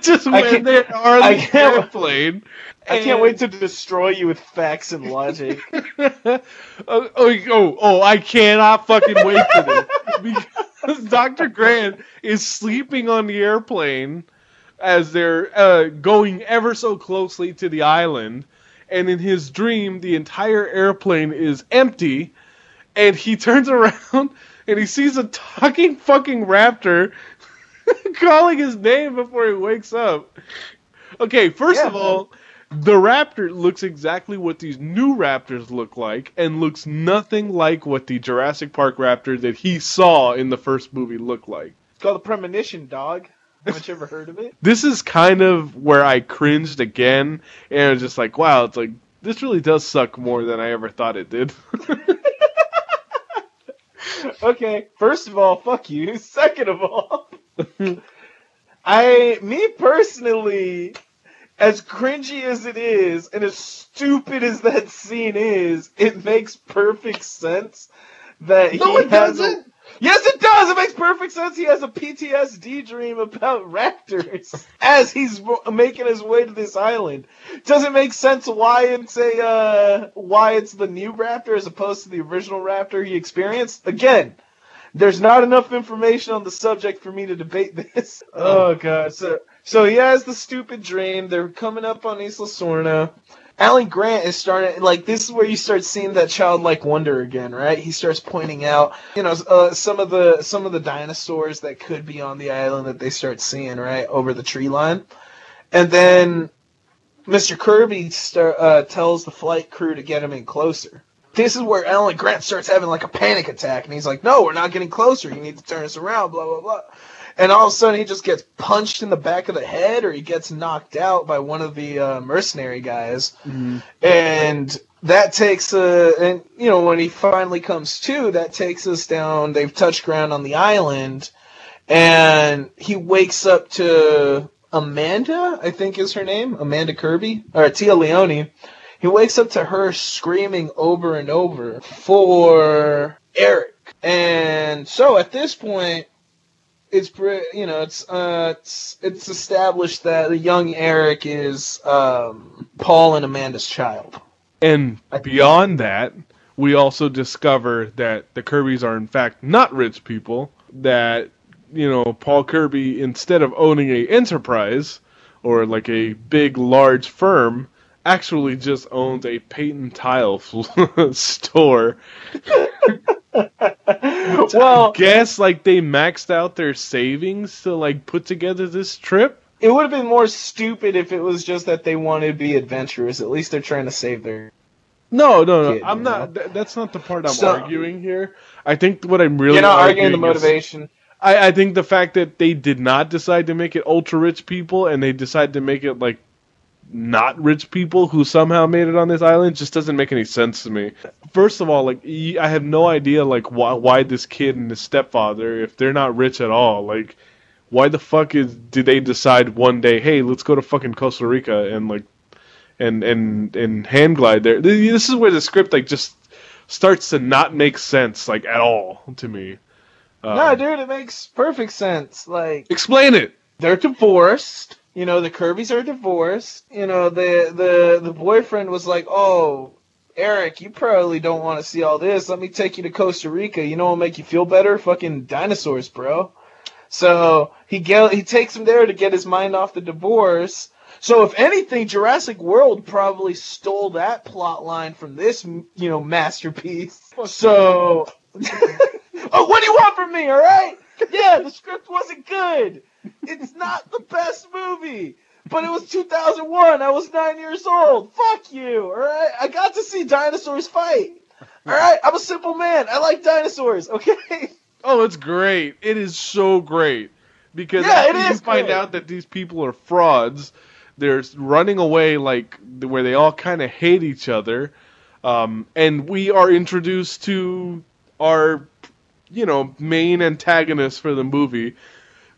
just when they are on the airplane. I can't wait to destroy you with facts and logic. [laughs] oh, oh, oh, oh, I cannot fucking wait for this. [laughs] Because Dr. Grant is sleeping on the airplane as they're uh, going ever so closely to the island. And in his dream, the entire airplane is empty. And he turns around and he sees a talking fucking raptor [laughs] calling his name before he wakes up. Okay, first Yeah, of all, the raptor looks exactly what these new raptors look like and looks nothing like what the Jurassic Park raptor that he saw in the first movie looked like. It's called a premonition, dog. You ever heard of it? [laughs] This is kind of where I cringed again and I was just like, wow, it's like this really does suck more than I ever thought it did. [laughs] Okay, first of all, fuck you. Second of all, [laughs] I, me personally, as cringy as it is, and as stupid as that scene is, it makes perfect sense that No, he it has a- doesn't. Yes, it does. It makes perfect sense. He has a PTSD dream about [laughs] raptors as he's making his way to this island. Does it make sense why it's a uh, why it's the new raptor as opposed to the original raptor he experienced? Again, there's not enough information on the subject for me to debate this. [laughs] Oh god. So so he has the stupid dream. They're coming up on Isla Sorna. Alan Grant is starting like this is where you start seeing that childlike wonder again, right? He starts pointing out, you know, uh, some of the some of the dinosaurs that could be on the island that they start seeing right over the tree line, and then Mr. Kirby start, uh, tells the flight crew to get him in closer. This is where Alan Grant starts having like a panic attack, and he's like, "No, we're not getting closer. You need to turn us around." Blah blah blah. And all of a sudden, he just gets punched in the back of the head, or he gets knocked out by one of the uh, mercenary guys and that takes a, and you know when he finally comes to that takes us down they've touched ground on the island and he wakes up to amanda i think is her name amanda kirby or Téa Leoni he wakes up to her screaming over and over for eric and so at this point it's you know it's uh it's it's established that the young Eric is um Paul and Amanda's child. And beyond that, we also discover that the Kirbys are in fact not rich people. That you know, Paul Kirby, instead of owning a enterprise or like a big, large firm, actually just owns a patent tile [laughs] store. [laughs] well, Guess like they maxed out their savings to like put together this trip. it would have been more stupid if it was just that they wanted to be adventurous. At least they're trying to save their No, no, no. Kid, I'm not. Th- that's not the part I'm So- arguing here. I think what I'm really You're not arguing the is- motivation. I, I think the fact that they did not decide to make it ultra rich people and they decided to make it like not rich people who somehow made it on this island just doesn't make any sense to me. First of all, like I have no idea like why why this kid and his stepfather if they're not rich at all like why the fuck is did they decide one day hey let's go to fucking Costa Rica and like and and and hand glide there this is where the script like just starts to not make sense like at all to me. Um, no, dude, it makes perfect sense. Like Explain it. they're divorced. You know, the Kirby's are divorced. You know, the the the boyfriend was like, "Oh, Eric, you probably don't want to see all this. Let me take you to Costa Rica. You know what'll make you feel better? Fucking dinosaurs, bro." So he get, he takes him there to get his mind off the divorce. So if anything, Jurassic World probably stole that plot line from this, you know, masterpiece. So, [laughs] oh, what do you want from me? All right? Yeah, the script wasn't good. It's not the best movie. But it was 2001. I was nine years old. Fuck you. All right. I got to see dinosaurs fight. All right. I'm a simple man. I like dinosaurs. Okay. Oh, it's great. It is so great because Yeah, it you find great. out that these people are frauds. They're running away like where they all kind of hate each other, um, and we are introduced to our, you know, main antagonist for the movie.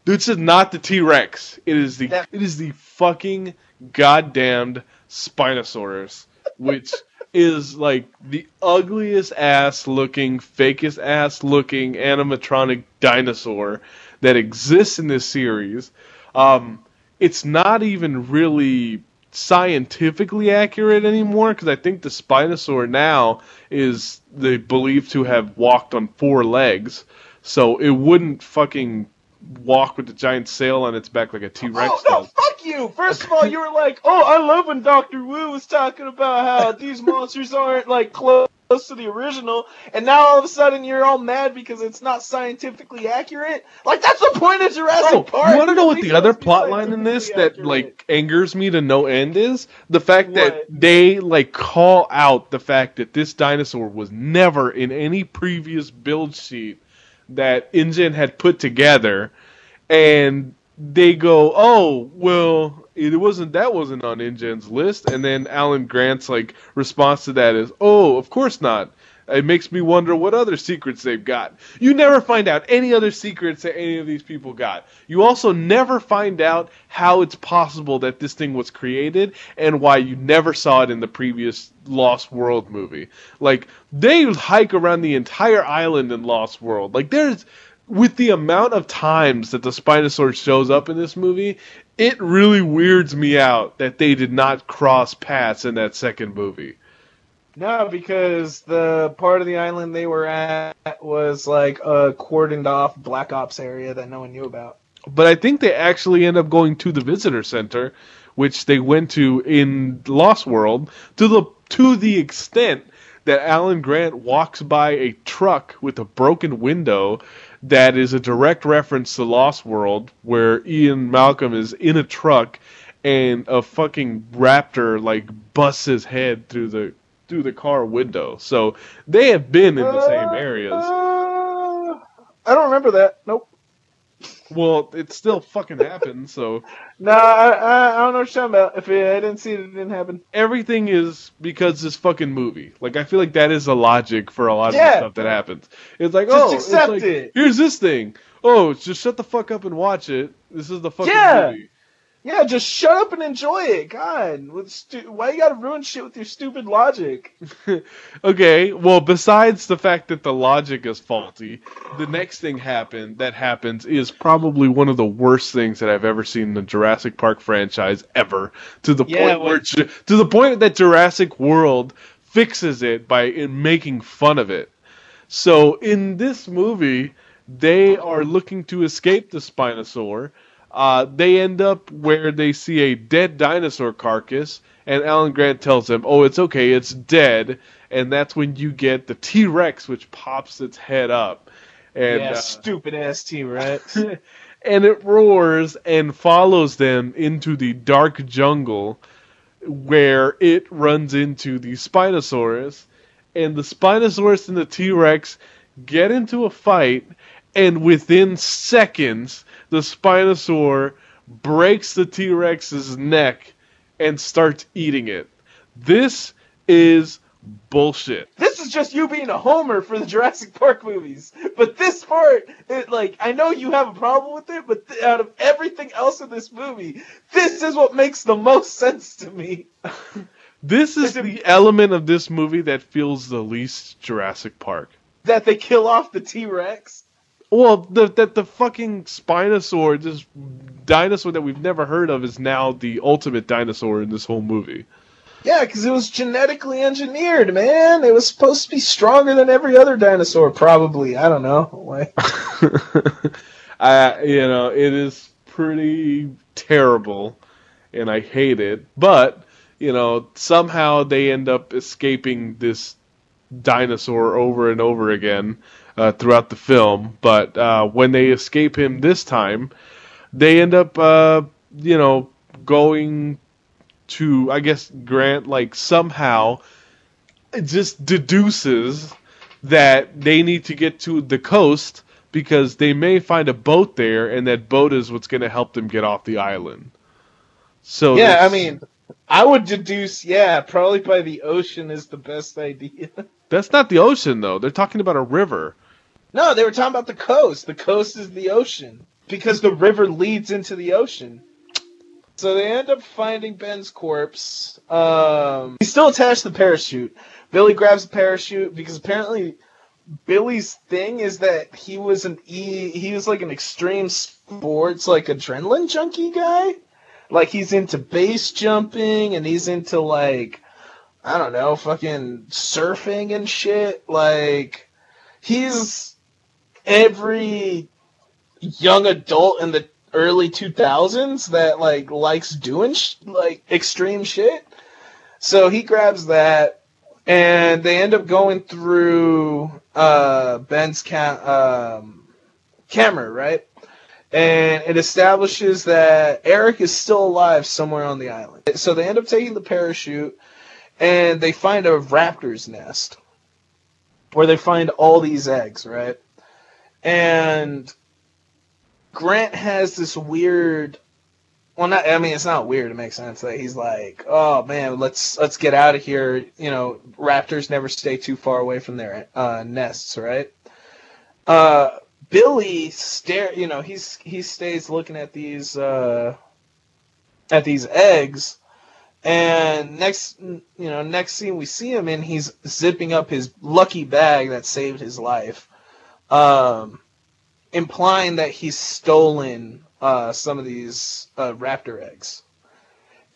This is not the T Rex. It is the it is the fucking goddamned Spinosaurus, which [laughs] is like the ugliest ass looking, fakest ass looking animatronic dinosaur that exists in this series. Um, it's not even really scientifically accurate anymore because I think the Spinosaur now is they believed to have walked on four legs, so it wouldn't fucking walk with the giant sail on its back like a T Rex Oh, no, does. fuck you. First of all, you were like, oh, I love when Dr. Wu was talking about how these monsters aren't, like, close to the original, and now all of a sudden you're all mad because it's not scientifically accurate? Like, that's the point of Jurassic Oh, Park. you want to know what the other plot line in this scientifically that like angers me to no end is the fact that they like call out the fact that this dinosaur was never in any previous build sheet that InGen had put together, and they go, "Oh, well, it wasn't that wasn't on InGen's list." And then Alan Grant's like response to that is, "Oh, of course not." It makes me wonder what other secrets they've got. You never find out any other secrets that any of these people got. You also never find out how it's possible that this thing was created and why you never saw it in the previous Lost World movie. Like they hike around the entire island in Lost World. Like there's with the amount of times that the Spinosaurus shows up in this movie, it really weirds me out that they did not cross paths in that second movie. No, because the part of the island they were at was, like, a cordoned off Black Ops area that no one knew about. But I think they actually end up going to the visitor center, which they went to in Lost World, to the to the extent that Alan Grant walks by a truck with a broken window that is a direct reference to Lost World, where Ian Malcolm is in a truck and a fucking raptor like busts his head through the through the car window. So they have been in the same areas. Uh, I don't remember that. Nope. Well, it still fucking happened, so [laughs] No, I, I, I don't know what you're talking about. If it, I didn't see it, it didn't happen. everything is because this fucking movie. Like I feel like that is the logic for a lot of the stuff that happens. It's like, Just oh, accept like, it. Here's this thing. Oh, just shut the fuck up and watch it. This is the fucking Yeah. movie. Yeah, just shut up and enjoy it. God, stu- why you gotta ruin shit with your stupid logic? [laughs] okay, well, besides the fact that the logic is faulty, the next thing happen that happens is probably one of the worst things that I've ever seen in the Jurassic Park franchise ever. To the Yeah, point where Ju- to the point that Jurassic World fixes it by in making fun of it. So in this movie, they are looking to escape the Spinosaur. Uh, they end up where they see a dead dinosaur carcass, and Alan Grant tells them, "Oh, it's okay, it's dead." And that's when you get the T Rex, which pops its head up, and yeah, uh, stupid ass T Rex. [laughs] and it roars and follows them into the dark jungle. where it runs into the Spinosaurus, and the Spinosaurus and the T Rex get into a fight, and within seconds, the Spinosaur breaks the T Rex's neck and starts eating it. This is bullshit. This is just you being a homer for the Jurassic Park movies. But this part, it, like, I know you have a problem with it, but th- out of everything else in this movie, this is what makes the most sense to me. [laughs] This is the element of this movie that feels the least Jurassic Park. That they kill off the T Rex. Well, the, that the fucking Spinosaur, this dinosaur that we've never heard of, is now the ultimate dinosaur in this whole movie. Yeah, because it was genetically engineered, man. It was supposed to be stronger than every other dinosaur, probably. I don't know. Like, [laughs] [laughs] I, you know, it is pretty terrible, and I hate it. But you know, somehow they end up escaping this dinosaur over and over again uh, throughout the film. But uh, when they escape him this time, they end up, uh, you know, going to, I guess, Grant, like, somehow just deduces that they need to get to the coast because they may find a boat there, and that boat is what's going to help them get off the island. So yeah, I mean, I would deduce, yeah, probably by the ocean is the best idea. [laughs] That's not the ocean, though. They're talking about a river. No, they were talking about the coast. The coast is the ocean because the river leads into the ocean. So they end up finding Ben's corpse. Um, he's still attached to the parachute. Billy grabs the parachute because apparently Billy's thing is that he was an e he was like an extreme sports like adrenaline junkie guy. Like he's into base jumping and he's into like I don't know, fucking surfing and shit. Like he's every young adult in the early 2000s that like likes doing sh- like extreme shit. So he grabs that and they end up going through uh, Ben's ca- um, camera, right? And it establishes that Eric is still alive somewhere on the island. So they end up taking the parachute and they find a raptor's nest where they find all these eggs, right? And Grant has this weird well not I mean it's not weird, it makes sense that he's like, "Oh man, let's let's get out of here." You know, raptors never stay too far away from their uh, nests, right? Uh Billy stare, you know, he's he stays looking at these uh at these eggs and next, you know, next scene we see him and he's zipping up his lucky bag that saved his life, um, implying that he's stolen uh, some of these uh, raptor eggs.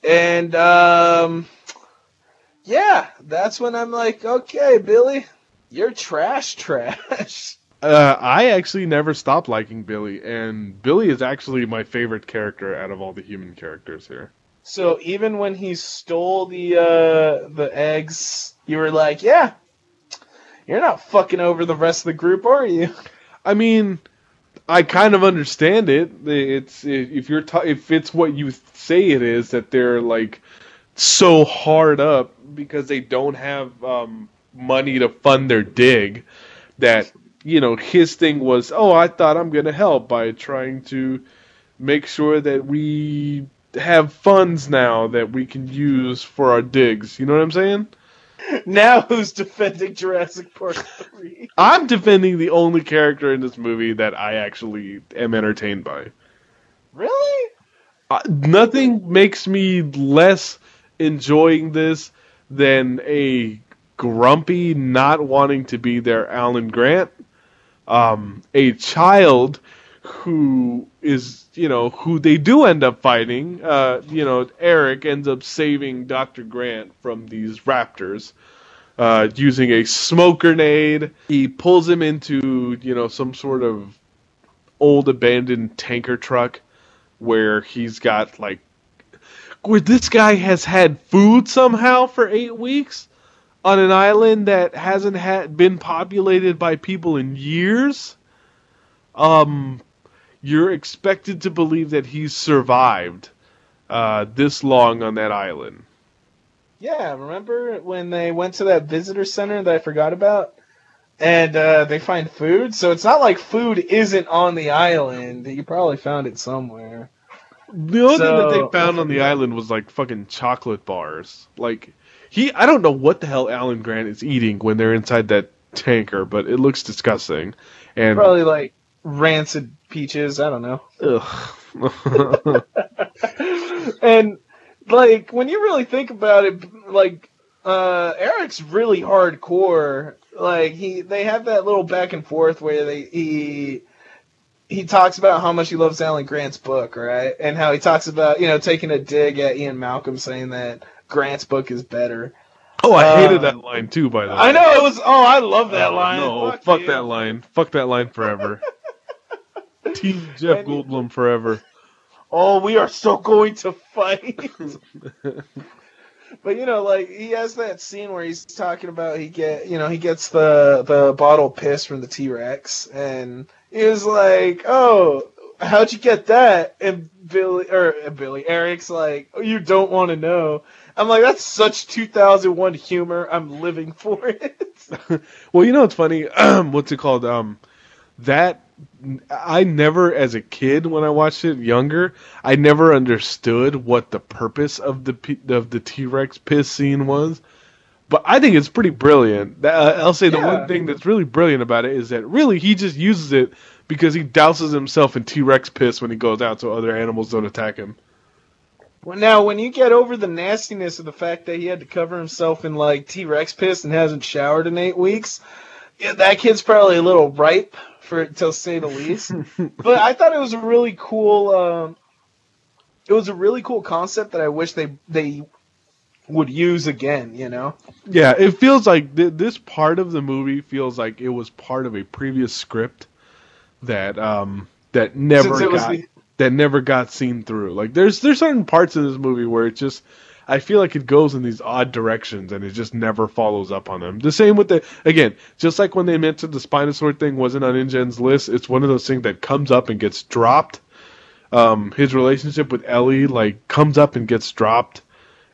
And um, yeah, that's when I'm like, okay, Billy, you're trash, trash. [laughs] Uh, I actually never stopped liking Billy, and Billy is actually my favorite character out of all the human characters here. So even when he stole the uh, the eggs, you were like, "Yeah, you're not fucking over the rest of the group, are you?" I mean, I kind of understand it. It's if you're ta- if it's what you say it is that they're like so hard up because they don't have um, money to fund their dig that you know his thing was, "Oh, I thought I'm to help by trying to make sure that we have funds now that we can use for our digs. You know what I'm saying? Now who's defending Jurassic Park 3? I'm defending the only character in this movie that I actually am entertained by. Really? Uh, nothing makes me less enjoying this than a grumpy, not wanting to be there Alan Grant, um, a child who is you know who they do end up fighting. Uh, you know, Eric ends up saving Doctor Grant from these raptors. Uh, using a smoke grenade, he pulls him into you know some sort of old abandoned tanker truck where he's got like where this guy has had food somehow for eight weeks on an island that hasn't had been populated by people in years. Um, you're expected to believe that he's survived uh, this long on that island. Yeah, remember when they went to that visitor center that I forgot about? And uh, they find food, so it's not like food isn't on the island. You probably found it somewhere. The only thing that they found on the island was like fucking chocolate bars. Like he, I don't know what the hell Alan Grant is eating when they're inside that tanker, but it looks disgusting. And Probably like rancid peaches. I don't know. ugh. [laughs] and like when you really think about it, like uh, Eric's really hardcore. Like he, they have that little back and forth where they he he talks about how much he loves Alan Grant's book, right? And how he talks about you know taking a dig at Ian Malcolm, saying that Grant's book is better. oh, I hated Um, that line too. By the way, I know it was. Oh, I love that Oh, line. No, fuck, you. that line. Fuck that line forever. [laughs] Team Jeff Goldblum forever. oh, we are so going to fight. [laughs] but you know, like he has that scene where he's talking about he get you know he gets the the bottle piss from the T Rex, and he was like, "Oh, how'd you get that?" And Billy or Billy Eric's like, "Oh, you don't want to know." I'm like, "That's such 2001 humor. I'm living for it." [laughs] Well, you know what's funny? [clears throat] what's it called? Um, that I never, as a kid, when I watched it younger, I never understood what the purpose of the of the T Rex piss scene was. But I think it's pretty brilliant. Uh, I'll say the Yeah. one thing that's really brilliant about it is that really he just uses it because he douses himself in T Rex piss when he goes out, so other animals don't attack him. Well, now, when you get over the nastiness of the fact that he had to cover himself in like T Rex piss and hasn't showered in eight weeks, yeah, that kid's probably a little ripe for it, to say the least. [laughs] but I thought it was a really cool. Um, it was a really cool concept that I wish they they would use again. You know? Yeah, it feels like th- this part of the movie feels like it was part of a previous script that um that never Since it was got the- that never got seen through. Like there's there's certain parts of this movie where it just I feel like it goes in these odd directions and it just never follows up on them. The same with the again, just like when they mentioned the Spinosaur thing wasn't on InGen's list, it's one of those things that comes up and gets dropped. Um, his relationship with Ellie like comes up and gets dropped,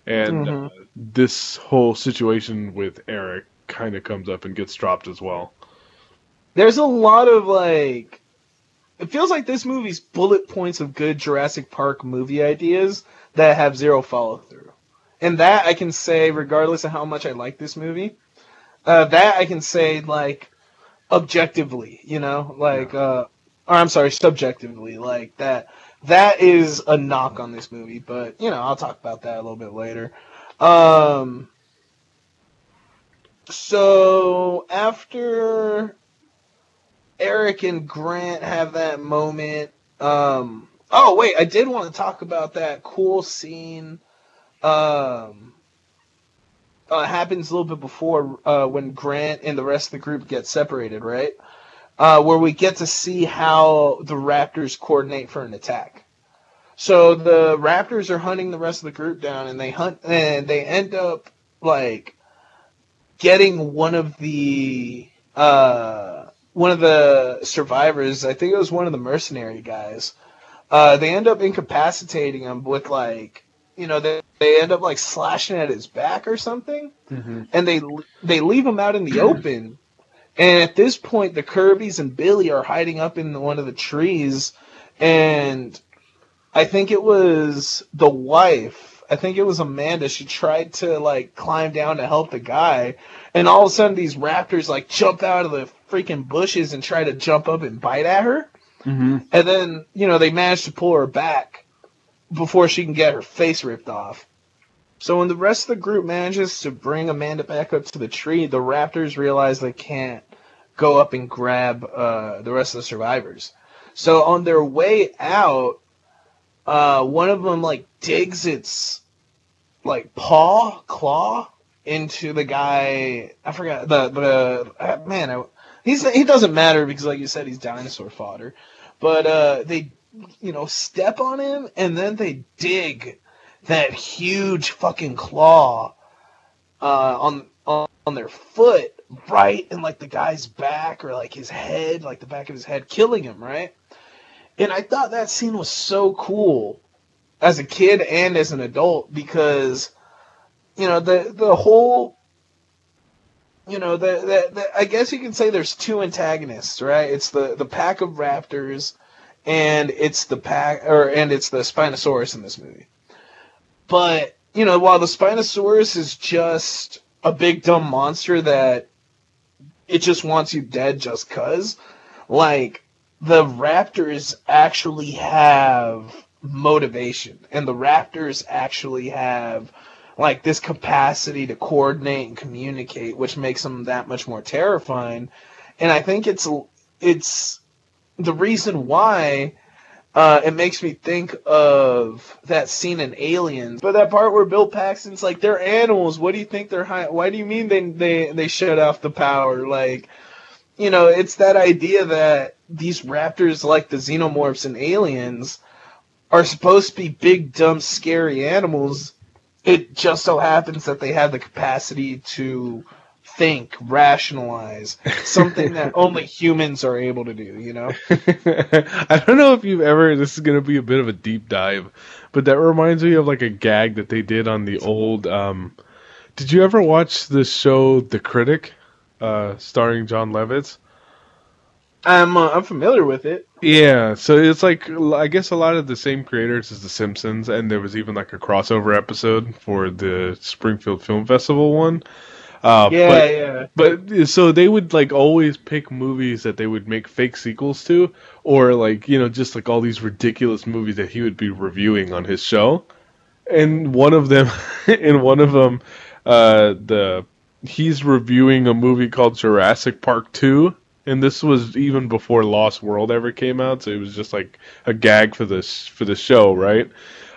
and Mhm. uh, this whole situation with Eric kind of comes up and gets dropped as well. There's a lot of like. It feels like this movie's bullet points of good Jurassic Park movie ideas that have zero follow through. And that I can say, regardless of how much I like this movie, uh, that I can say like objectively, you know, like, uh, or I'm sorry, subjectively, like that. That is a knock on this movie, but you know, I'll talk about that a little bit later. Um, so after Eric and Grant have that moment. Um, oh wait, I did want to talk about that cool scene. Um, uh, happens a little bit before uh, when Grant and the rest of the group get separated, right? Uh, where we get to see how the Raptors coordinate for an attack. So the Raptors are hunting the rest of the group down, and they hunt, and they end up like getting one of the uh, one of the survivors. I think it was one of the mercenary guys. Uh, they end up incapacitating him with like, you know, they they end up like slashing at his back or something, and they they leave him out in the [clears throat] open. And at this point, the Kirby's and Billy are hiding up in one of the trees, and I think it was the wife. I think it was Amanda. She tried to like climb down to help the guy, and all of a sudden these raptors like jump out of the freaking bushes and try to jump up and bite at her. Mm-hmm. And then you know they managed to pull her back before she can get her face ripped off. So when the rest of the group manages to bring Amanda back up to the tree, the raptors realize they can't go up and grab uh, the rest of the survivors. So on their way out, uh, one of them like digs its like paw claw into the guy. I forgot the the uh, man. I, he's he doesn't matter because like you said he's dinosaur fodder. But uh, they you know step on him and then they dig that huge fucking claw uh, on, on on their foot right in like the guy's back or like his head, like the back of his head, killing him, right? And I thought that scene was so cool as a kid and as an adult because you know the the whole you know the, the, the I guess you can say there's two antagonists, right? It's the the pack of raptors and it's the pack or and it's the Spinosaurus in this movie. But, you know, while the Spinosaurus is just a big dumb monster that it just wants you dead just cuz, like the raptors actually have motivation and the raptors actually have like this capacity to coordinate and communicate, which makes them that much more terrifying. And I think it's it's the reason why uh, it makes me think of that scene in Aliens, but that part where Bill Paxton's like, "They're animals. What do you think they're high? Why do you mean they they they shut off the power?" Like, you know, it's that idea that these raptors, like the xenomorphs and Aliens, are supposed to be big, dumb, scary animals it just so happens that they have the capacity to think, rationalize, something that [laughs] only humans are able to do, you know? [laughs] I don't know if you've ever, this is going to be a bit of a deep dive, but that reminds me of like a gag that they did on the old, um, did you ever watch the show The Critic, uh, starring Jon Lovitz? I'm uh, I'm familiar with it. Yeah, so it's like I guess a lot of the same creators as The Simpsons, and there was even like a crossover episode for the Springfield Film Festival one. Uh, yeah, but, yeah. But so they would like always pick movies that they would make fake sequels to, or like you know just like all these ridiculous movies that he would be reviewing on his show. And one of them, [laughs] in one of them, uh, the he's reviewing a movie called Jurassic Park Two and this was even before Lost World ever came out, so it was just like a gag for this for the show, right?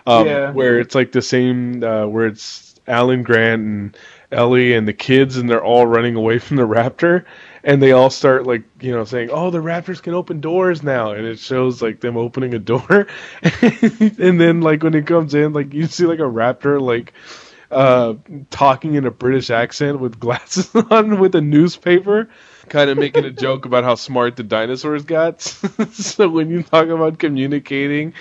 Um, yeah. Where it's like the same, uh, where it's Alan Grant and Ellie and the kids, and they're all running away from the raptor, and they all start like you know saying, "Oh, the raptors can open doors now," and it shows like them opening a door, [laughs] and then like when it comes in, like you see like a raptor like uh, talking in a British accent with glasses [laughs] on with a newspaper kind of making a joke about how smart the dinosaurs got. [laughs] so when you talk about communicating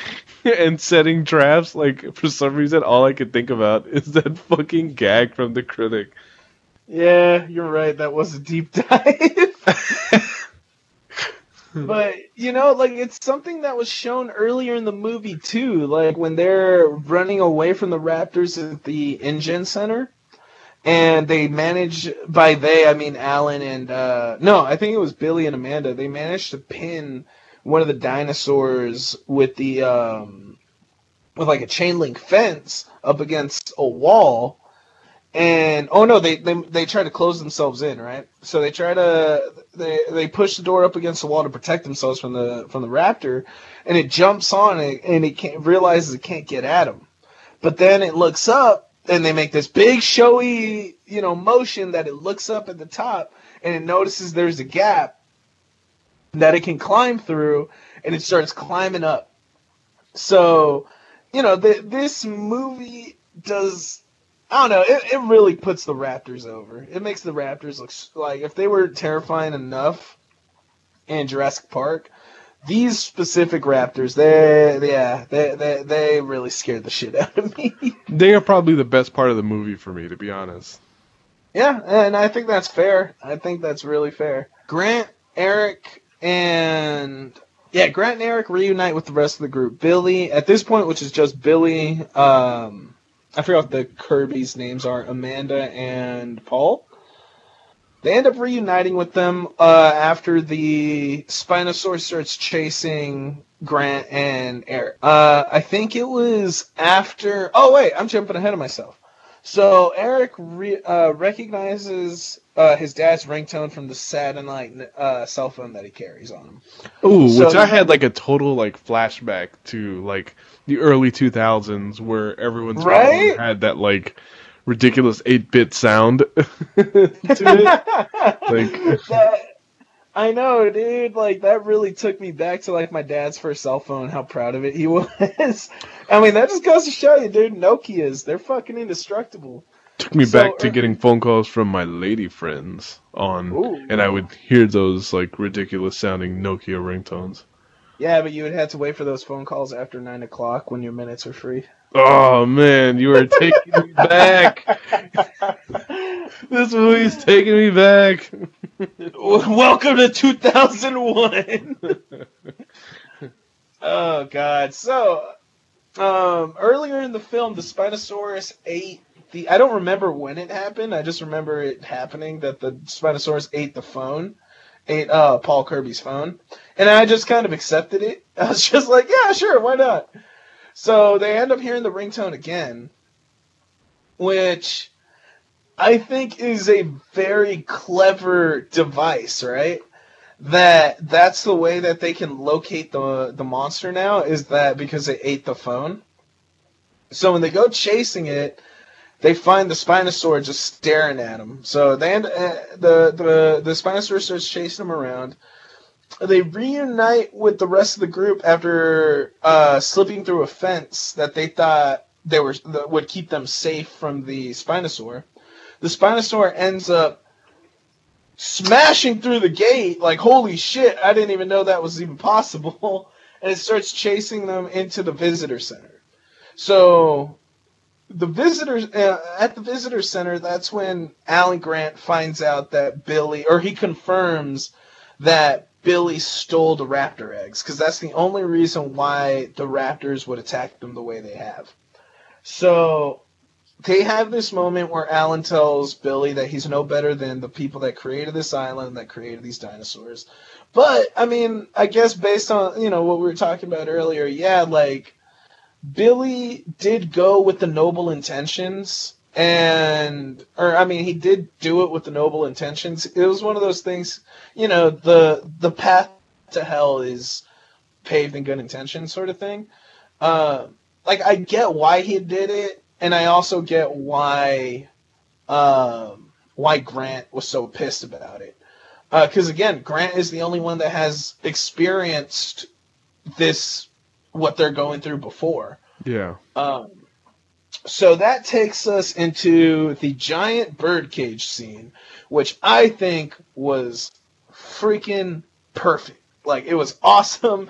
and setting traps, like for some reason, all I could think about is that fucking gag from the critic. Yeah, you're right. That was a deep [laughs] dive. but you know, like it's something that was shown earlier in the movie too. Like when they're running away from the raptors at the InGen Center and they managed by they I mean Alan and uh, no I think it was Billy and Amanda. They managed to pin one of the dinosaurs with the um, with like a chain link fence up against a wall. And oh no they, they they try to close themselves in right? So they try to they they push the door up against the wall to protect themselves from the from the raptor. And it jumps on it and it can't realizes it can't get at them but then it looks up and they make this big showy, you know, motion that it looks up at the top and it notices there's a gap that it can climb through and it starts climbing up. So, you know, the, this movie does I don't know, it, it really puts the Raptors over. It makes the Raptors look like if they were terrifying enough in Jurassic Park, these specific raptors, they yeah, they, they they really scared the shit out of me. [laughs] they are probably the best part of the movie for me, to be honest. Yeah, and I think that's fair. I think that's really fair. Grant, Eric, and yeah, Grant and Eric reunite with the rest of the group. Billy, at this point, which is just Billy, um, I forgot what the Kirby's names are, Amanda and Paul. They end up reuniting with them uh, after the Spinosaurus starts chasing Grant and Eric. Uh, I think it was after. Oh wait, I'm jumping ahead of myself. So Eric re- uh, recognizes uh, his dad's ringtone from the satellite uh, cell phone that he carries on him. Ooh, so which I had like a total like flashback to like the early 2000s where everyone's right? had that like ridiculous 8-bit sound [laughs] to it. like [laughs] that, I know, dude. Like that really took me back to like my dad's first cell phone. How proud of it he [laughs] was. I mean, that just goes to show you, dude. Nokia's they're fucking indestructible. Took me so, back to uh, getting phone calls from my lady friends on, Ooh. and I would hear those like ridiculous sounding Nokia ringtones. Yeah, but you would have to wait for those phone calls after nine o'clock when your minutes are free. Oh man, you are taking me back. This movie's taking me back. Welcome to 2001. oh God. So, um, earlier in the film, the Spinosaurus ate the. I don't remember when it happened. I just remember it happening that the Spinosaurus ate the phone, ate uh, Paul Kirby's phone, and I just kind of accepted it. [laughs] I was just like, yeah, sure, why not? So they end up hearing the ringtone again, which I think is a very clever device, right? That that's the way that they can locate the the monster now is that because they ate the phone. So when they go chasing it, they find the Spinosaur just staring at them. So they end, uh, the the the Spinosaur starts chasing them around. They reunite with the rest of the group after uh, slipping through a fence that they thought they were that would keep them safe from the Spinosaur the Spinosaur ends up smashing through the gate. Like, holy shit, I didn't even know that was even possible. [laughs] And it starts chasing them into the visitor center. So, the visitors uh, at the visitor center, that's when Alan Grant finds out that Billy, or he confirms that Billy stole the raptor eggs, because that's the only reason why the raptors would attack them the way they have. So they have this moment where Alan tells Billy that he's no better than the people that created this island, that created these dinosaurs. But I mean, I guess based on you know what we were talking about earlier, yeah, like Billy did go with the noble intentions, and or I mean, he did do it with the noble intentions. It was one of those things, you know, the the path to hell is paved in good intentions, sort of thing. Uh, like I get why he did it and I also get why um, why Grant was so pissed about it. Because uh, again, Grant is the only one that has experienced this what they're going through before. Yeah. Um, so that takes us into the giant birdcage scene, which I think was freaking perfect. Like it was awesome.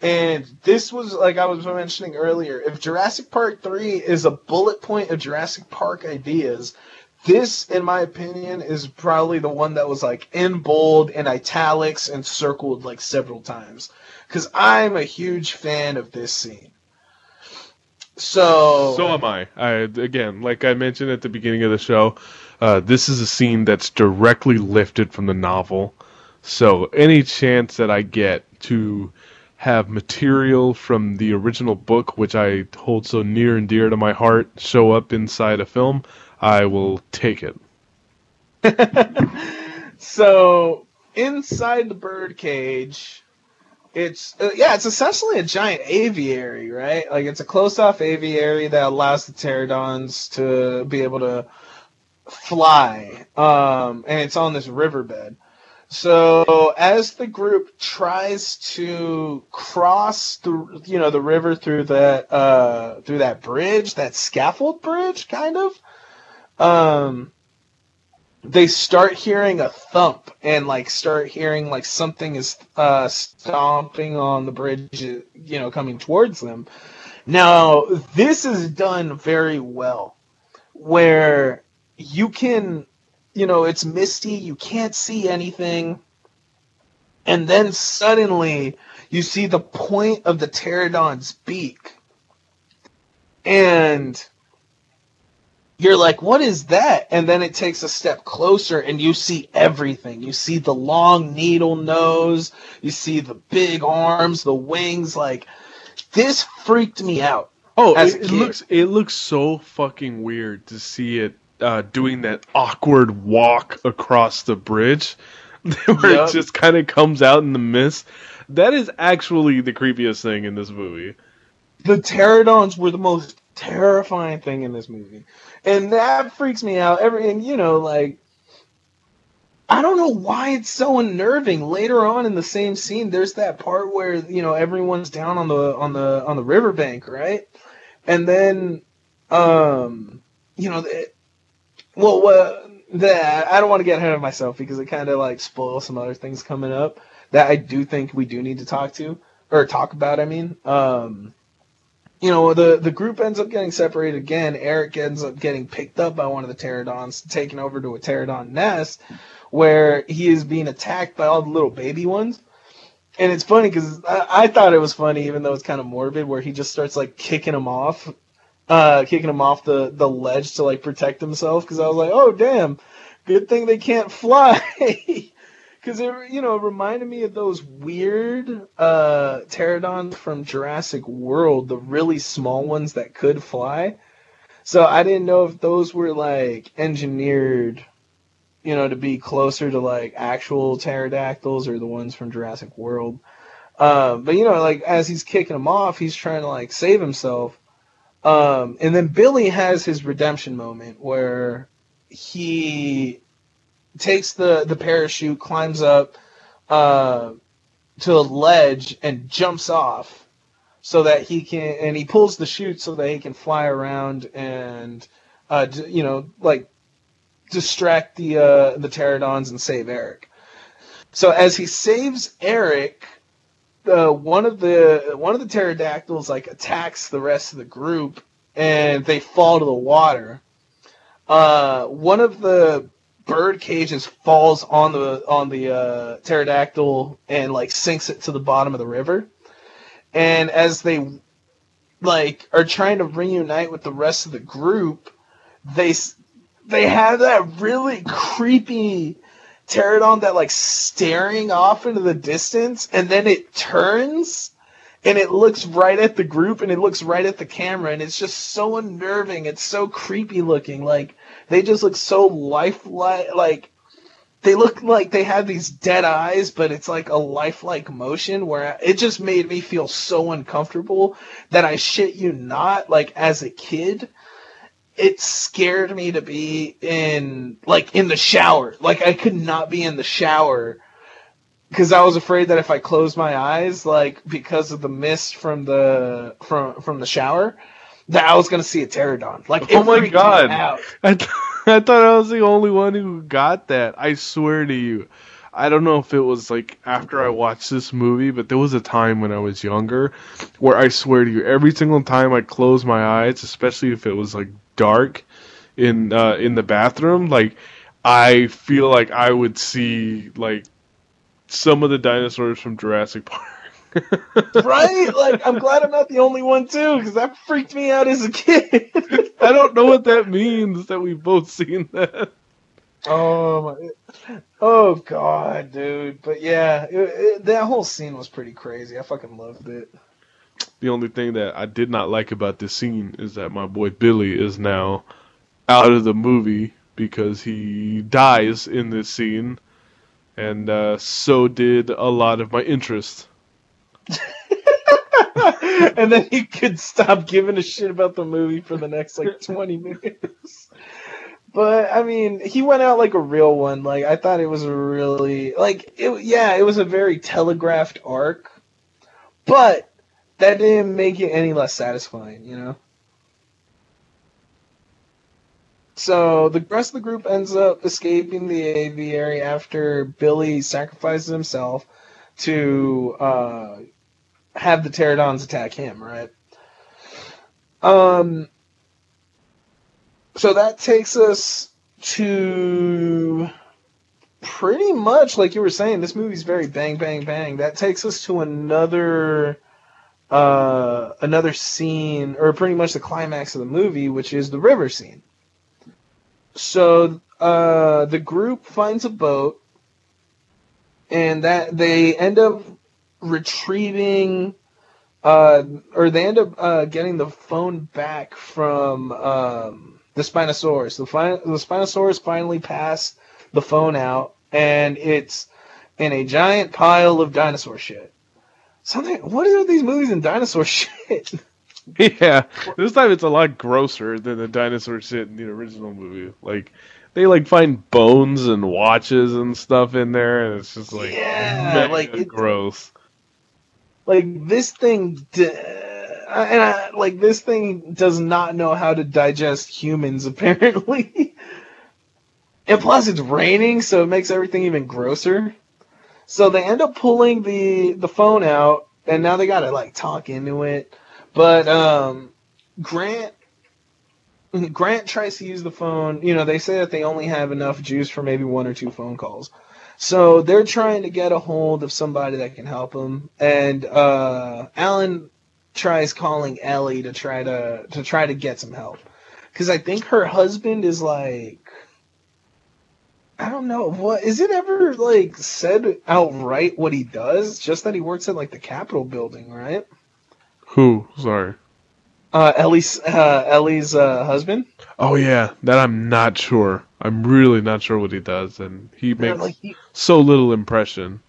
And this was like I was mentioning earlier. If Jurassic Park three is a bullet point of Jurassic Park ideas, this, in my opinion, is probably the one that was like in bold and italics and circled like several times. Because I'm a huge fan of this scene. So so am I. I again, like I mentioned at the beginning of the show, uh, this is a scene that's directly lifted from the novel. So any chance that I get to have material from the original book, which I hold so near and dear to my heart, show up inside a film, I will take it. [laughs] so inside the birdcage, it's uh, yeah, it's essentially a giant aviary, right? Like it's a closed-off aviary that allows the pterodons to be able to fly, um, and it's on this riverbed. So as the group tries to cross the you know the river through that uh, through that bridge, that scaffold bridge, kind of, um, they start hearing a thump and like start hearing like something is uh, stomping on the bridge, you know, coming towards them. Now this is done very well, where you can you know, it's misty, you can't see anything. And then suddenly you see the point of the pterodon's beak. And you're like, what is that? And then it takes a step closer and you see everything. You see the long needle nose, you see the big arms, the wings. Like, this freaked me out. Oh, it, it looks it looks so fucking weird to see it uh, doing that awkward walk across the bridge [laughs] where yep. it just kind of comes out in the mist. That is actually the creepiest thing in this movie. The pterodons were the most terrifying thing in this movie. And that freaks me out. Every and you know, like I don't know why it's so unnerving. Later on in the same scene, there's that part where, you know, everyone's down on the on the on the riverbank, right? And then um you know, well, well that I don't want to get ahead of myself because it kind of like spoils some other things coming up that I do think we do need to talk to or talk about. I mean, um, you know, the the group ends up getting separated again. Eric ends up getting picked up by one of the pterodons, taken over to a pterodon nest, where he is being attacked by all the little baby ones. And it's funny because I, I thought it was funny, even though it's kind of morbid, where he just starts like kicking him off, uh, kicking him off the the ledge to like protect himself. Because I was like, oh damn, good thing they can't fly. [laughs] because it you know it reminded me of those weird uh, pterodons from Jurassic World, the really small ones that could fly. So I didn't know if those were like engineered, you know, to be closer to like actual pterodactyls or the ones from Jurassic World. Uh, but you know, like as he's kicking him off, he's trying to like save himself. Um, and then Billy has his redemption moment where he takes the the parachute, climbs up uh, to a ledge, and jumps off so that he can, and he pulls the chute so that he can fly around and, uh, you know, like distract the uh, the pterodons and save Eric. So as he saves Eric, uh, one of the one of the pterodactyls like attacks the rest of the group, and they fall to the water. Uh, one of the bird just falls on the on the uh, pterodactyl and like sinks it to the bottom of the river. And as they like are trying to reunite with the rest of the group, they they have that really creepy pterodon that like staring off into the distance, and then it turns and it looks right at the group and it looks right at the camera and it's just so unnerving it's so creepy looking like they just look so lifelike like they look like they have these dead eyes but it's like a lifelike motion where it just made me feel so uncomfortable that i shit you not like as a kid it scared me to be in like in the shower. Like i could not be in the shower because I was afraid that if I closed my eyes, like because of the mist from the from from the shower, that I was gonna see a pterodon. Like, oh my god! [laughs] I, th- I thought I was the only one who got that. I swear to you. I don't know if it was like after I watched this movie, but there was a time when I was younger where I swear to you, every single time I closed my eyes, especially if it was like dark in uh, in the bathroom, like I feel like I would see like some of the dinosaurs from Jurassic Park. Right? Like, I'm glad I'm not the only one too, because that freaked me out as a kid. [laughs] I don't know what that means that we've both seen that. Oh my! Oh god, dude! But yeah, it, it, that whole scene was pretty crazy. I fucking loved it. The only thing that I did not like about this scene is that my boy Billy is now out of the movie because he dies in this scene and uh, so did a lot of my interest. [laughs] and then he could stop giving a shit about the movie for the next like 20 minutes. But I mean, he went out like a real one. Like I thought it was really like it. Yeah, it was a very telegraphed arc, but that didn't make it any less satisfying. You know. So the rest of the group ends up escaping the aviary after Billy sacrifices himself to uh, have the pterodons attack him, right? Um. So that takes us to pretty much like you were saying. This movie's very bang, bang, bang. That takes us to another uh, another scene, or pretty much the climax of the movie, which is the river scene. So uh, the group finds a boat, and that they end up retrieving, uh, or they end up uh, getting the phone back from um, the Spinosaurus. The, fi- the Spinosaurus finally passed the phone out, and it's in a giant pile of dinosaur shit. Something. What are these movies and dinosaur [laughs] shit? Yeah, this time it's a lot grosser than the dinosaur shit in the original movie. Like they like find bones and watches and stuff in there, and it's just like yeah, like it, gross. Like this thing, and I, like this thing does not know how to digest humans [laughs] apparently. and plus, it's raining, so it makes everything even grosser. So they end up pulling the the phone out and now they gotta like talk into it. But um, Grant Grant tries to use the phone. You know, they say that they only have enough juice for maybe one or two phone calls. So they're trying to get a hold of somebody that can help them. And uh, Alan tries calling Ellie to try to to try to get some help because I think her husband is like. I don't know what is it ever like said outright what he does? Just that he works at like the Capitol building, right? Who? Sorry. Uh, Ellie's uh, Ellie's uh, husband. Oh yeah, that I'm not sure. I'm really not sure what he does, and he Yeah, makes like he, so little impression.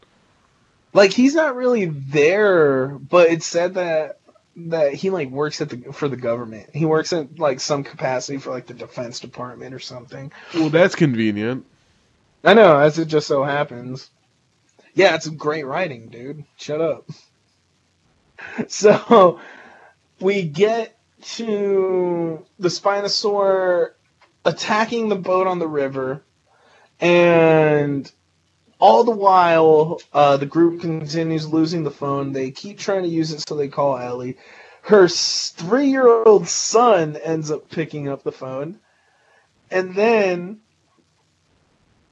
like he's not really there, but it's said that that he like works at the for the government. He works in like some capacity for like the defense department or something. Well, that's convenient. I know, as it just so happens. Yeah, it's great writing, dude. Shut up. [laughs] So we get to the Spinosaur attacking the boat on the river, and all the while, uh, the group continues losing the phone. They keep trying to use it, so they call Ellie. Her three year old son ends up picking up the phone. And then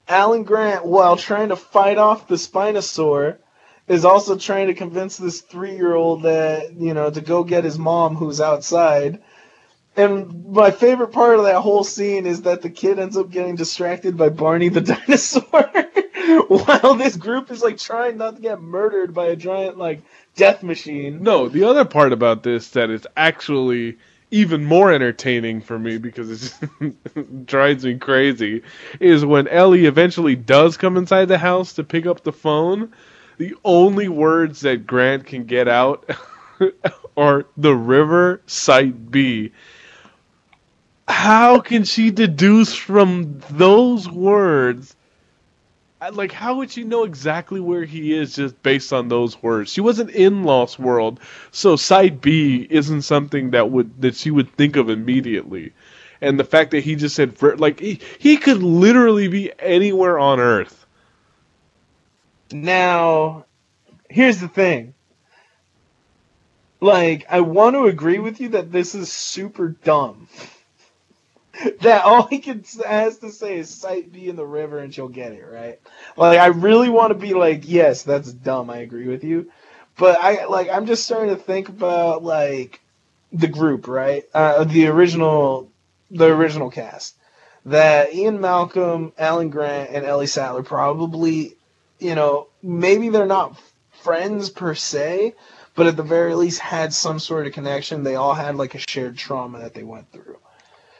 Alan Grant, while trying to fight off the Spinosaur, is also trying to convince this three year old that, you know, to go get his mom who's outside. And my favorite part of that whole scene is that the kid ends up getting distracted by Barney the [laughs] dinosaur while this group is like trying not to get murdered by a giant like death machine. No, the other part about this that is actually even more entertaining for me because it [laughs] drives me crazy is when Ellie eventually does come inside the house to pick up the phone. The only words that Grant can get out [laughs] are the river site B. How can she deduce from those words? Like, how would she know exactly where he is just based on those words? She wasn't in Lost World, so Site B isn't something that would that she would think of immediately. And the fact that he just said, like, he, he could literally be anywhere on Earth. Now, here's the thing. Like, I want to agree with you that this is super dumb. [laughs] that all he can, has to say is Site B in the river and she'll get it, right? Like, I really want to be like, yes, that's dumb. I agree with you. But I, like, I'm just starting to think about, like, the group, right? Uh, the original, the original cast. That Ian Malcolm, Alan Grant, and Ellie Sattler probably you know, maybe they're not friends per se, but at the very least had some sort of connection. They all had like a shared trauma that they went through.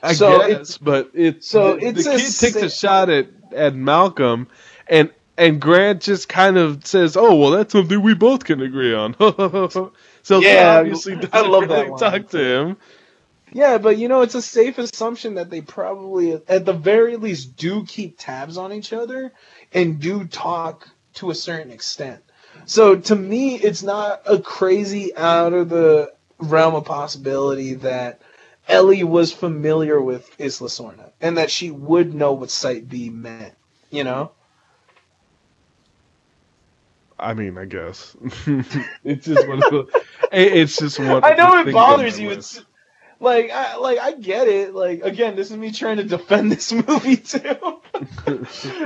I So guess, it's- but it's so the, it's the a kid takes a shot at at Malcolm, and and Grant just kind of says, "Oh, well, that's something we both can agree on." [laughs] so Yeah, obviously I love that line. talk to him. Yeah, but you know, it's a safe assumption that they probably, at the very least, do keep tabs on each other and do talk to a certain extent. So to me, it's not a crazy out of the realm of possibility that Ellie was familiar with Isla Sorna and that she would know what Site B meant. You know? I mean, I guess [laughs] it's just one of the. It's just one. I know it bothers you. It's like I like I get it. Like again, this is me trying to defend this [laughs] movie too.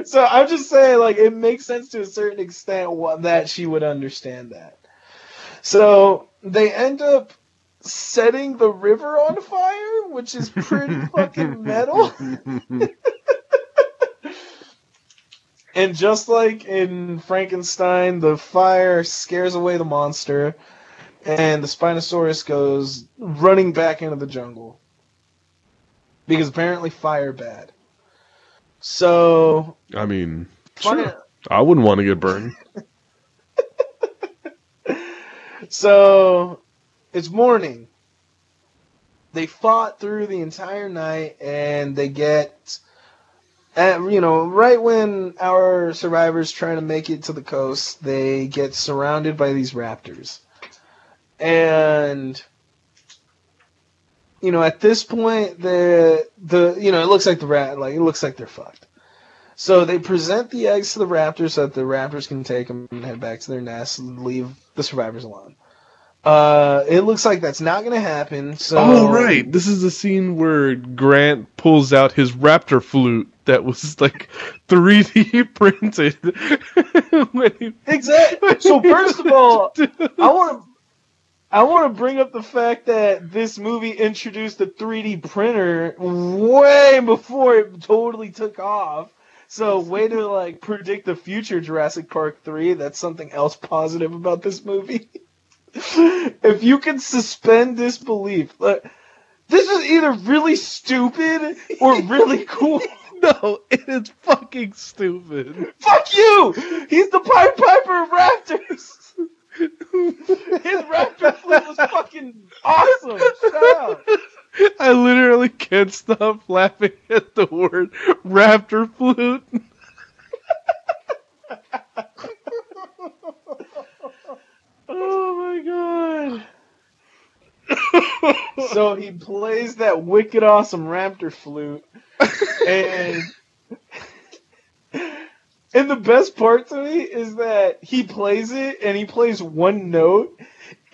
So I'm just saying, like it makes sense to a certain extent what, that she would understand that. So they end up setting the river on fire, which is pretty [laughs] fucking metal. [laughs] And just like in Frankenstein, the fire scares away the monster, and the Spinosaurus goes running back into the jungle. Because apparently fire bad. So I mean, sure. I wouldn't want to get burned. [laughs] So it's morning. They fought through the entire night and they get at, you know, right when our survivors trying to make it to the coast, they get surrounded by these raptors. And you know, at this point the the you know, it looks like the rat like it looks like they're fucked. So they present the eggs to the raptors so that the raptors can take them and head back to their nests and leave the survivors alone. Uh, it looks like that's not gonna happen. So Oh right, this is the scene where Grant pulls out his raptor flute that was like [laughs] 3D printed. [laughs] he- Exactly. So [laughs] first of all, I want to I want to bring up the fact that this movie introduced a 3D printer way before it totally took off. So way to like predict the future Jurassic Park 3. That's something else positive about this movie. [laughs] if you can suspend disbelief, like, this is either really stupid or really [laughs] cool. no, it is fucking stupid. Fuck you! He's the Pied Piper of Raptors! [laughs] His Raptor [laughs] flute was fucking awesome! Shut up! I literally can't stop laughing at the word raptor flute. Oh my god. so he plays that wicked awesome Raptor flute, and [laughs] and the best part to me is that he plays it and he plays one note.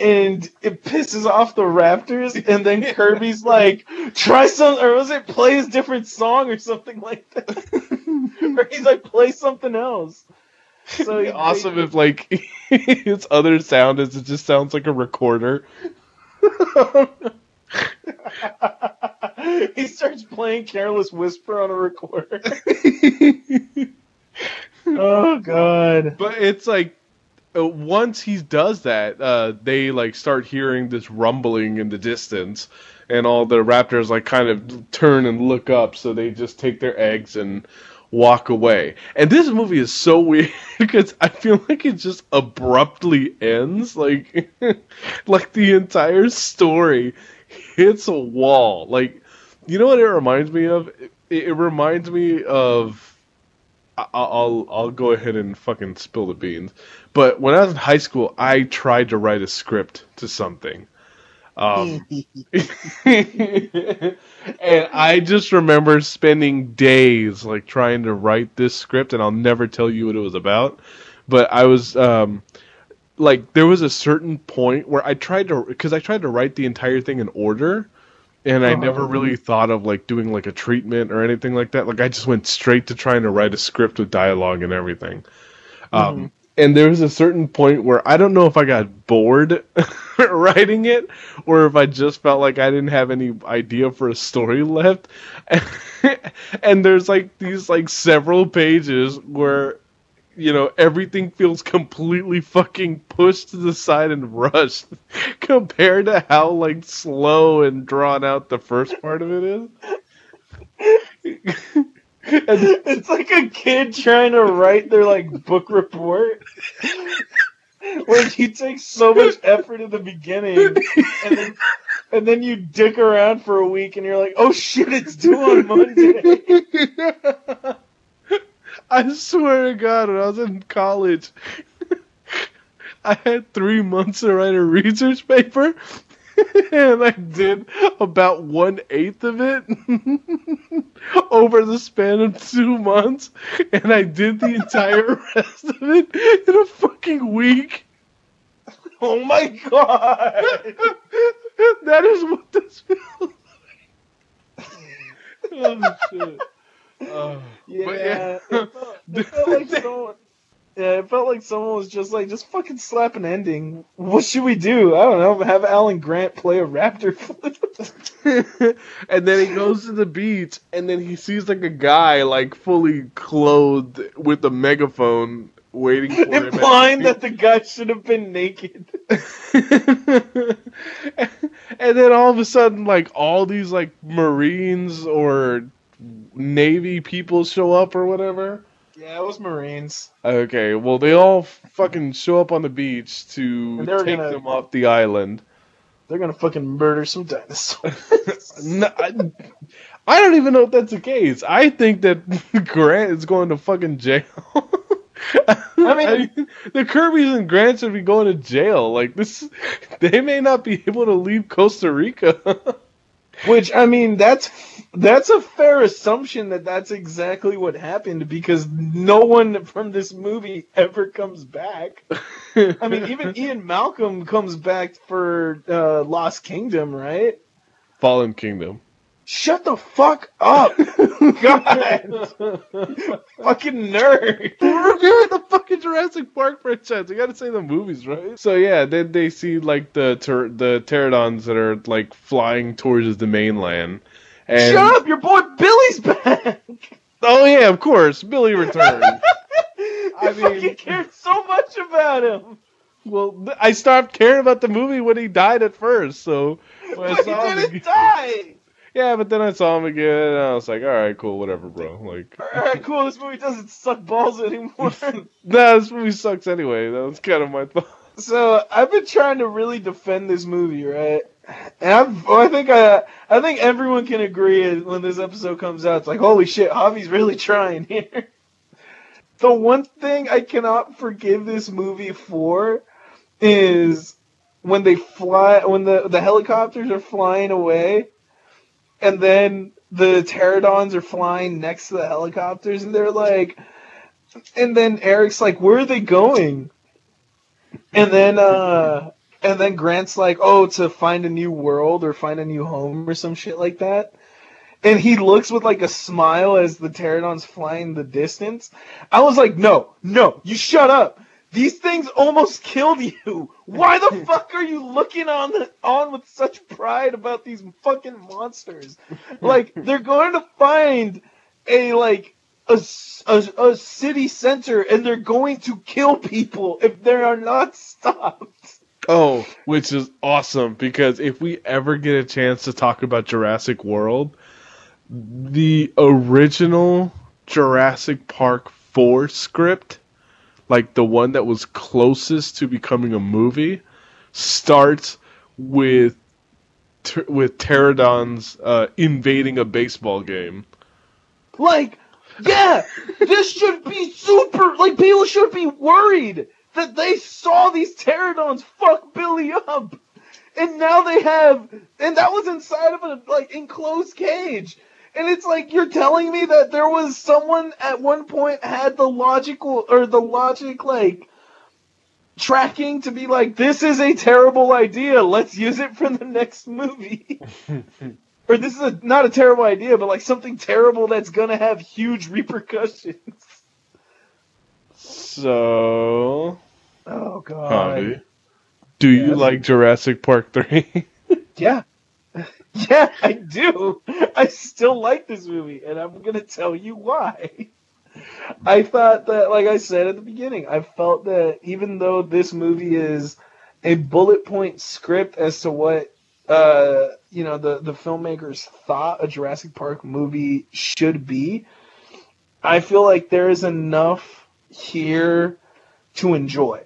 And it pisses off the Raptors, and then [laughs] Kirby's like, "Try some," or was it play a different song or something like that? [laughs] or he's like, "Play something else." So he- awesome if like [laughs] his other sound is it just sounds like a recorder. he starts playing Careless Whisper on a recorder. Oh god. But it's like uh, once he does that, uh, they like start hearing this rumbling in the distance, and all the raptors like kind of turn and look up, so they just take their eggs and walk away. And this movie is so [laughs] weird because I feel like it just abruptly ends, like [laughs] like the entire story hits a wall. Like you know what it reminds me of? It, it reminds me of I'll I'll go ahead and fucking spill the beans. But when I was in high school, I tried to write a script to something. Um, [laughs] and I just remember spending days like trying to write this script, and I'll never tell you what it was about. But I was um, like, there was a certain point where I tried to because I tried to write the entire thing in order, and I Uh-huh. never really thought of like doing like a treatment or anything like that. Like I just went straight to trying to write a script with dialogue and everything. Um, and there was a certain point where I don't know if I got bored [laughs] writing it or if I just felt like I didn't have any idea for a story left. [laughs] and there's like these like several pages where you know everything feels completely fucking pushed to the side and rushed [laughs] compared to how like slow and drawn out the first part of it is. [laughs] It's like a kid trying to write their like book report. [laughs] Where you take so much effort in the beginning and then and then you dick around for a week and you're like, oh shit, it's due on Monday. I swear to God, when I was in college, [laughs] I had three months to write a research paper, [laughs] and I did about one eighth of it [laughs] over the span of two months, and I did the entire rest of it in a fucking week. Oh my god. that is what this feels like. oh shit. Oh. Yeah, yeah. It, felt, it felt [laughs] like someone. Yeah, it felt like someone was just like, just fucking slap an ending. What should we do? I don't know. Have Alan Grant play a raptor flute. [laughs] and then he goes to the beach, and then he sees like a guy like fully clothed with a megaphone waiting for him. implying that the guy should have been naked. [laughs] and then all of a sudden, like all these like Marines or Navy people show up or whatever. Yeah, it was Marines. Okay, well they all fucking show up on the beach to take gonna- them off the island. They're gonna fucking murder some dinosaurs. [laughs] No, I, I don't even know if that's the case. I think that [laughs] Grant is going to fucking jail. [laughs] I mean- the Kirby's and Grant should be going to jail. Like this, they may not be able to leave Costa Rica. Which I mean, that's That's a fair assumption that that's exactly what happened because no one from this movie ever comes back. I mean, even [laughs] Ian Malcolm comes back for uh, Lost Kingdom, right? Fallen Kingdom. Shut the fuck up! [laughs] God! fucking nerd! We're doing the fucking Jurassic Park franchise. I gotta say the movies, right? So yeah, then they see like the ter- the pterodons that are like flying towards the mainland. And Shut up! Your boy Billy's back! oh yeah, of course, Billy returned. [laughs] I mean- fucking cared so much about him! well, I stopped caring about the movie when he died at first. So when I But he saw him didn't again- die! Yeah, but then I saw him again, and I was like, all right, cool, whatever, bro. Like, Alright, cool, this movie doesn't suck balls anymore. [laughs] nah, this movie sucks anyway. That was kind of my thought. So I've been trying to really defend this movie, right? And I've, I think I, I think everyone can agree when this episode comes out. It's like, holy shit, Javi's really trying here. [laughs] The one thing I cannot forgive this movie for is when they fly, when the the helicopters are flying away, and then the pterodons are flying next to the helicopters, and they're like, and then Eric's like, where are they going? And then uh and then Grant's like, "Oh, to find a new world or find a new home or some shit like that." And he looks with like a smile as the pterodons fly in the distance. I was like, "No, no, you shut up. These things almost killed you. Why the [laughs] fuck are you looking on the, on with such pride about these fucking monsters? Like [laughs] they're going to find a like a a city center and they're going to kill people if they are not stopped. Oh, which is awesome because if we ever get a chance to talk about Jurassic World, the original Jurassic Park 4 script, like the one that was closest to becoming a movie, starts with ter- with pterodons uh, invading a baseball game. Like, yeah, this should be super. Like, people should be worried that they saw these pterodons fuck Billy up, and now they have, and that was inside of a like enclosed cage. And it's like you're telling me that there was someone at one point had the logical or the logic like tracking to be like this is a terrible idea. Let's use it for the next movie. [laughs] or this is a, not a terrible idea, but like something terrible that's gonna have huge repercussions. So, Oh god. Do you like Jurassic Park 3? [laughs] Yeah. [laughs] Yeah, I do. I still like this movie, and I'm gonna tell you why. I thought that, like I said at the beginning, I felt that even though this movie is a bullet point script as to what uh, you know the the filmmakers thought a Jurassic Park movie should be, I feel like there is enough here to enjoy.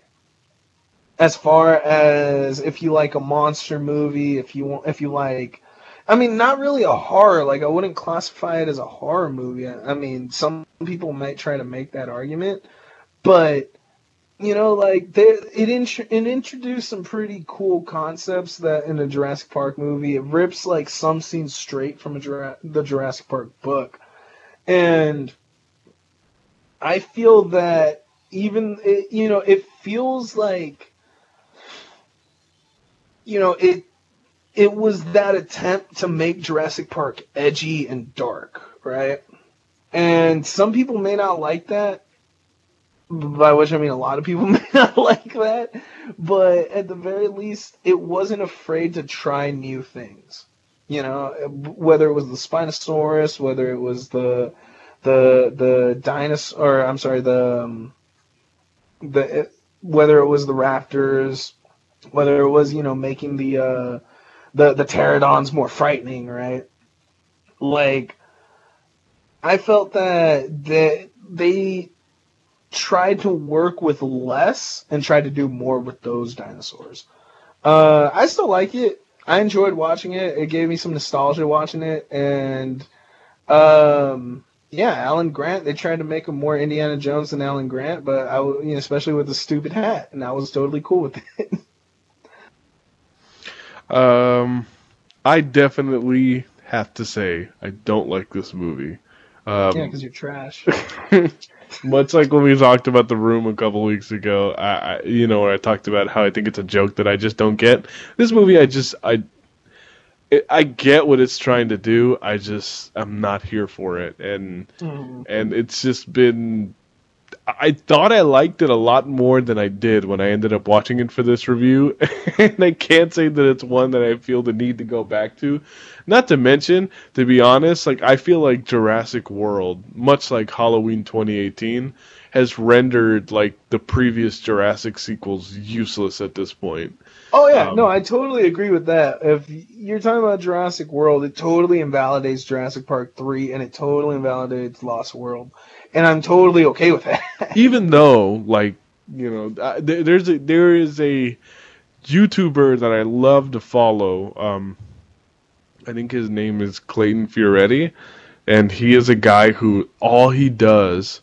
As far as if you like a monster movie, if you want, if you like, I mean, not really a horror. Like I wouldn't classify it as a horror movie. I mean, some people might try to make that argument, but you know, like it int- it introduced some pretty cool concepts that in a Jurassic Park movie. It rips like some scenes straight from Jura- the Jurassic Park book, and I feel that even it, you know it feels like you know it it was that attempt to make Jurassic Park edgy and dark, right? And some people may not like that, by which I mean a lot of people [laughs] may not like that, but at the very least, it wasn't afraid to try new things. You know, whether it was the Spinosaurus, whether it was the the the dinosaur, or I'm sorry, the um, the whether it was the raptors, whether it was you know making the uh, the the pterodons more frightening, right? Like, I felt that that they tried to work with less and tried to do more with those dinosaurs. Uh, I still like it. I enjoyed watching it. It gave me some nostalgia watching it, and um, yeah, Alan Grant. They tried to make him more Indiana Jones than Alan Grant, but I, you know, especially with the stupid hat, and I was totally cool with it. [laughs] Um, I definitely have to say I don't like this movie. Um, yeah, because you're trash. [laughs] much like when we talked about the room a couple weeks ago, I, I you know, where I talked about how I think it's a joke that I just don't get. This movie, I just I it, I get what it's trying to do. I just I'm not here for it, and Mhm. and it's just been. I thought I liked it a lot more than I did when I ended up watching it for this review, [laughs] and I can't say that it's one that I feel the need to go back to. Not to mention, to be honest, like I feel like Jurassic World, much like Halloween 2018, has rendered like the previous Jurassic sequels useless at this point. Oh yeah, Um, no, I totally agree with that. If you're talking about Jurassic World, it totally invalidates Jurassic Park three, and it totally invalidates Lost World, and I'm totally okay with that. [laughs] even though like you know there, there's a there is a YouTuber that I love to follow. Um, I think his name is Clayton Fioretti, and he is a guy who all he does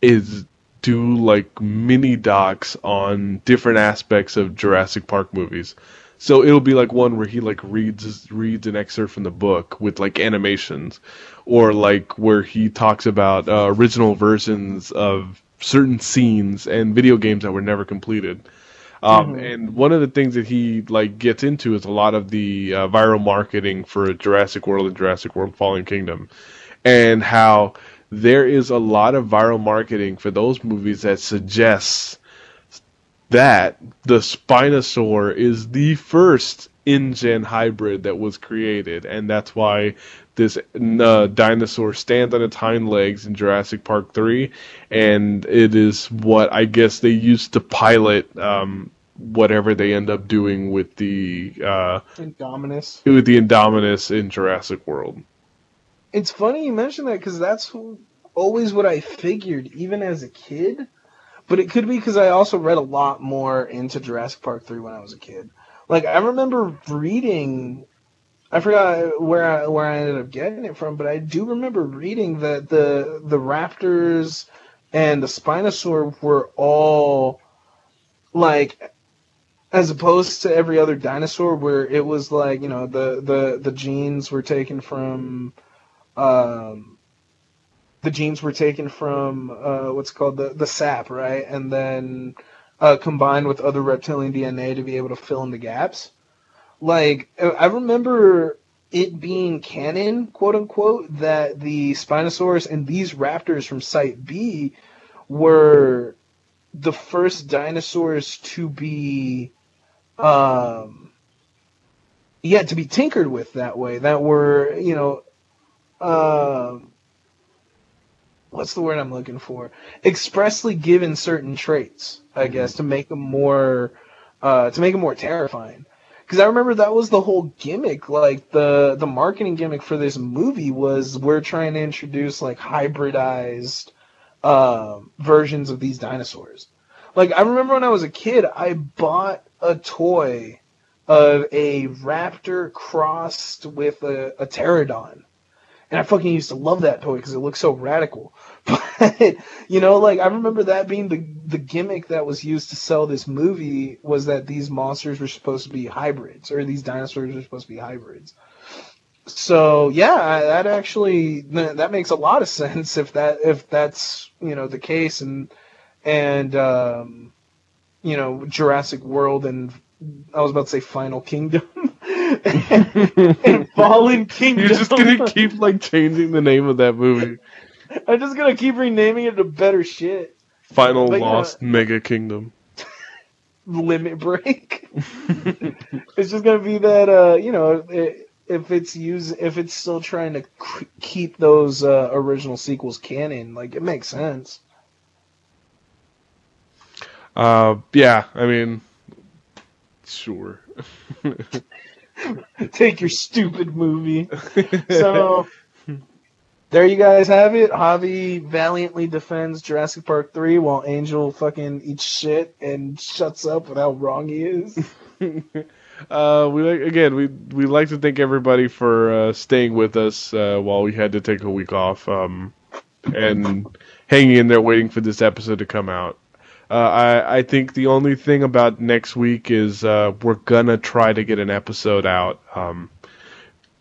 is do like mini docs on different aspects of Jurassic Park movies. So it'll be like one where he like reads reads an excerpt from the book with like animations, or like where he talks about uh, original versions of certain scenes and video games that were never completed. Um, Mhm. And one of the things that he like gets into is a lot of the uh, viral marketing for Jurassic World and Jurassic World Fallen Kingdom, and how there is a lot of viral marketing for those movies that suggests that the Spinosaur is the first InGen hybrid that was created, and that's why this uh, dinosaur stands on its hind legs in Jurassic Park 3, and it is what I guess they used to pilot um, whatever they end up doing with the uh, Indominus. with the Indominus in Jurassic World. It's funny you mention that because that's who- always what I figured, even as a kid. But it could be because I also read a lot more into Jurassic Park 3 when I was a kid. Like, I remember reading. I forgot where I, where I ended up getting it from, but I do remember reading that the the raptors and the Spinosaur were all like as opposed to every other dinosaur where it was like you know the the the genes were taken from um the genes were taken from uh what's called the the sap right? And then uh combined with other reptilian dna to be able to fill in the gaps like i remember it being canon quote unquote that the spinosaurus and these raptors from site b were the first dinosaurs to be um yeah to be tinkered with that way that were you know um what's the word i'm looking for? Expressly given certain traits i guess to make them more uh to make them more terrifying because i remember that was the whole gimmick like the the marketing gimmick for this movie was we're trying to introduce like hybridized um versions of these dinosaurs like I remember when I was a kid, I bought a toy of a raptor crossed with a, a pterodon, and I fucking used to love that toy because it looked so radical. But [laughs] you know, like I remember that being the the gimmick that was used to sell this movie was that these monsters were supposed to be hybrids, or these dinosaurs were supposed to be hybrids. So yeah, that actually that makes a lot of [laughs] sense if that if that's you know the case and and um, you know Jurassic World and I was about to say Final Kingdom [laughs] and Fallen Kingdom. You're just gonna keep like changing the name of that movie. [laughs] I'm just gonna keep renaming it to better shit. Final But, yeah. Lost Mega Kingdom. [laughs] Limit Break. [laughs] it's just gonna be that uh, you know i if it's use if it's still trying to keep those uh, original sequels canon, like it makes sense. Uh, yeah, I mean, sure. Take your stupid movie. So there you guys have it. Javi valiantly defends Jurassic Park 3 while Angel fucking eats shit and shuts up with how wrong he is. [laughs] uh, we again. We we like to thank everybody for uh, staying with us uh, while we had to take a week off, um, and hanging in there waiting for this episode to come out. Uh, I I think the only thing about next week is uh, we're gonna try to get an episode out. Um,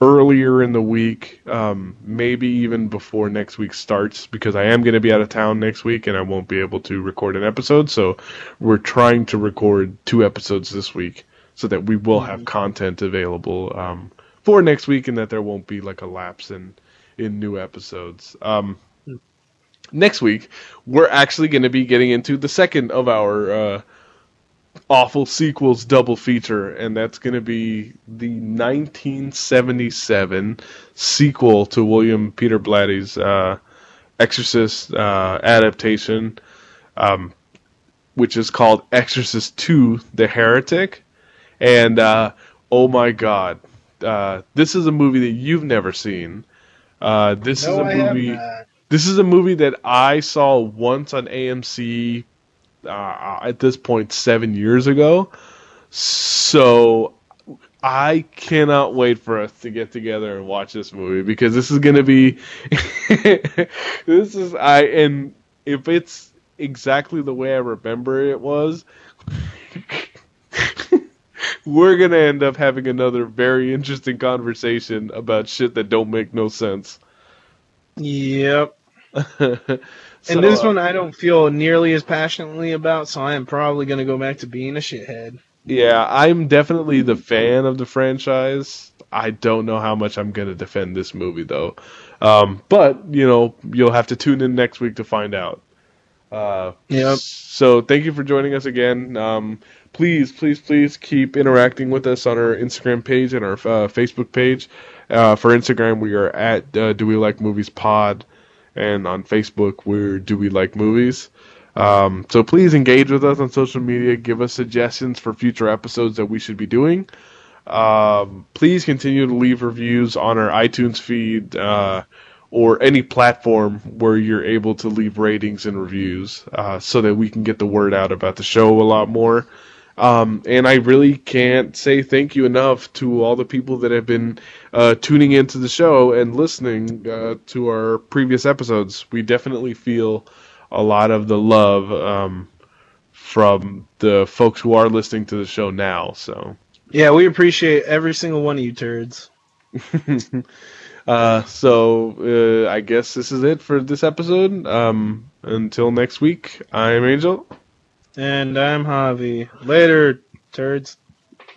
earlier in the week, um, maybe even before next week starts, because I am going to be out of town next week and I won't be able to record an episode. So we're trying to record two episodes this week so that we will have content available um, for next week and that there won't be like a lapse in in new episodes. Um, next week, we're actually going to be getting into the second of our uh, awful sequels double feature, and that's going to be the 1977 sequel to William Peter Blatty's uh, Exorcist uh, adaptation, um, which is called Exorcist 2 The Heretic. And uh, oh my god, uh, this is a movie that you've never seen. Uh, this No, is a movie. This is a movie that I saw once on AMC uh, at this point seven years ago. So I cannot wait for us to get together and watch this movie because this is going to be [laughs] this is I and if it's exactly the way I remember it was [laughs] we're going to end up having another very interesting conversation about shit that don't make no sense. Yep. [laughs] So, And this uh, one I don't feel nearly as passionately about, so I am probably going to go back to being a shithead. Yeah, I'm definitely the fan of the franchise. I don't know how much I'm going to defend this movie, though. Um, but, you know, you'll have to tune in next week to find out. Uh, Yep. So thank you for joining us again. Um, please, please, please keep interacting with us on our Instagram page and our uh, Facebook page. Uh, for Instagram, we are at uh, Do We Like Movies Pod, and on Facebook, we're Do We Like Movies. Um, so please engage with us on social media. Give us suggestions for future episodes that we should be doing. Um, please continue to leave reviews on our iTunes feed uh, or any platform where you're able to leave ratings and reviews uh, so that we can get the word out about the show a lot more. Um, and I really can't say thank you enough to all the people that have been uh, tuning into the show and listening uh, to our previous episodes. We definitely feel a lot of the love um, from the folks who are listening to the show now. So. Yeah, we appreciate every single one of you turds. [laughs] uh, so uh, I guess this is it for this episode. Um, until next week, I'm Angel. And I'm Javi. Later, turds.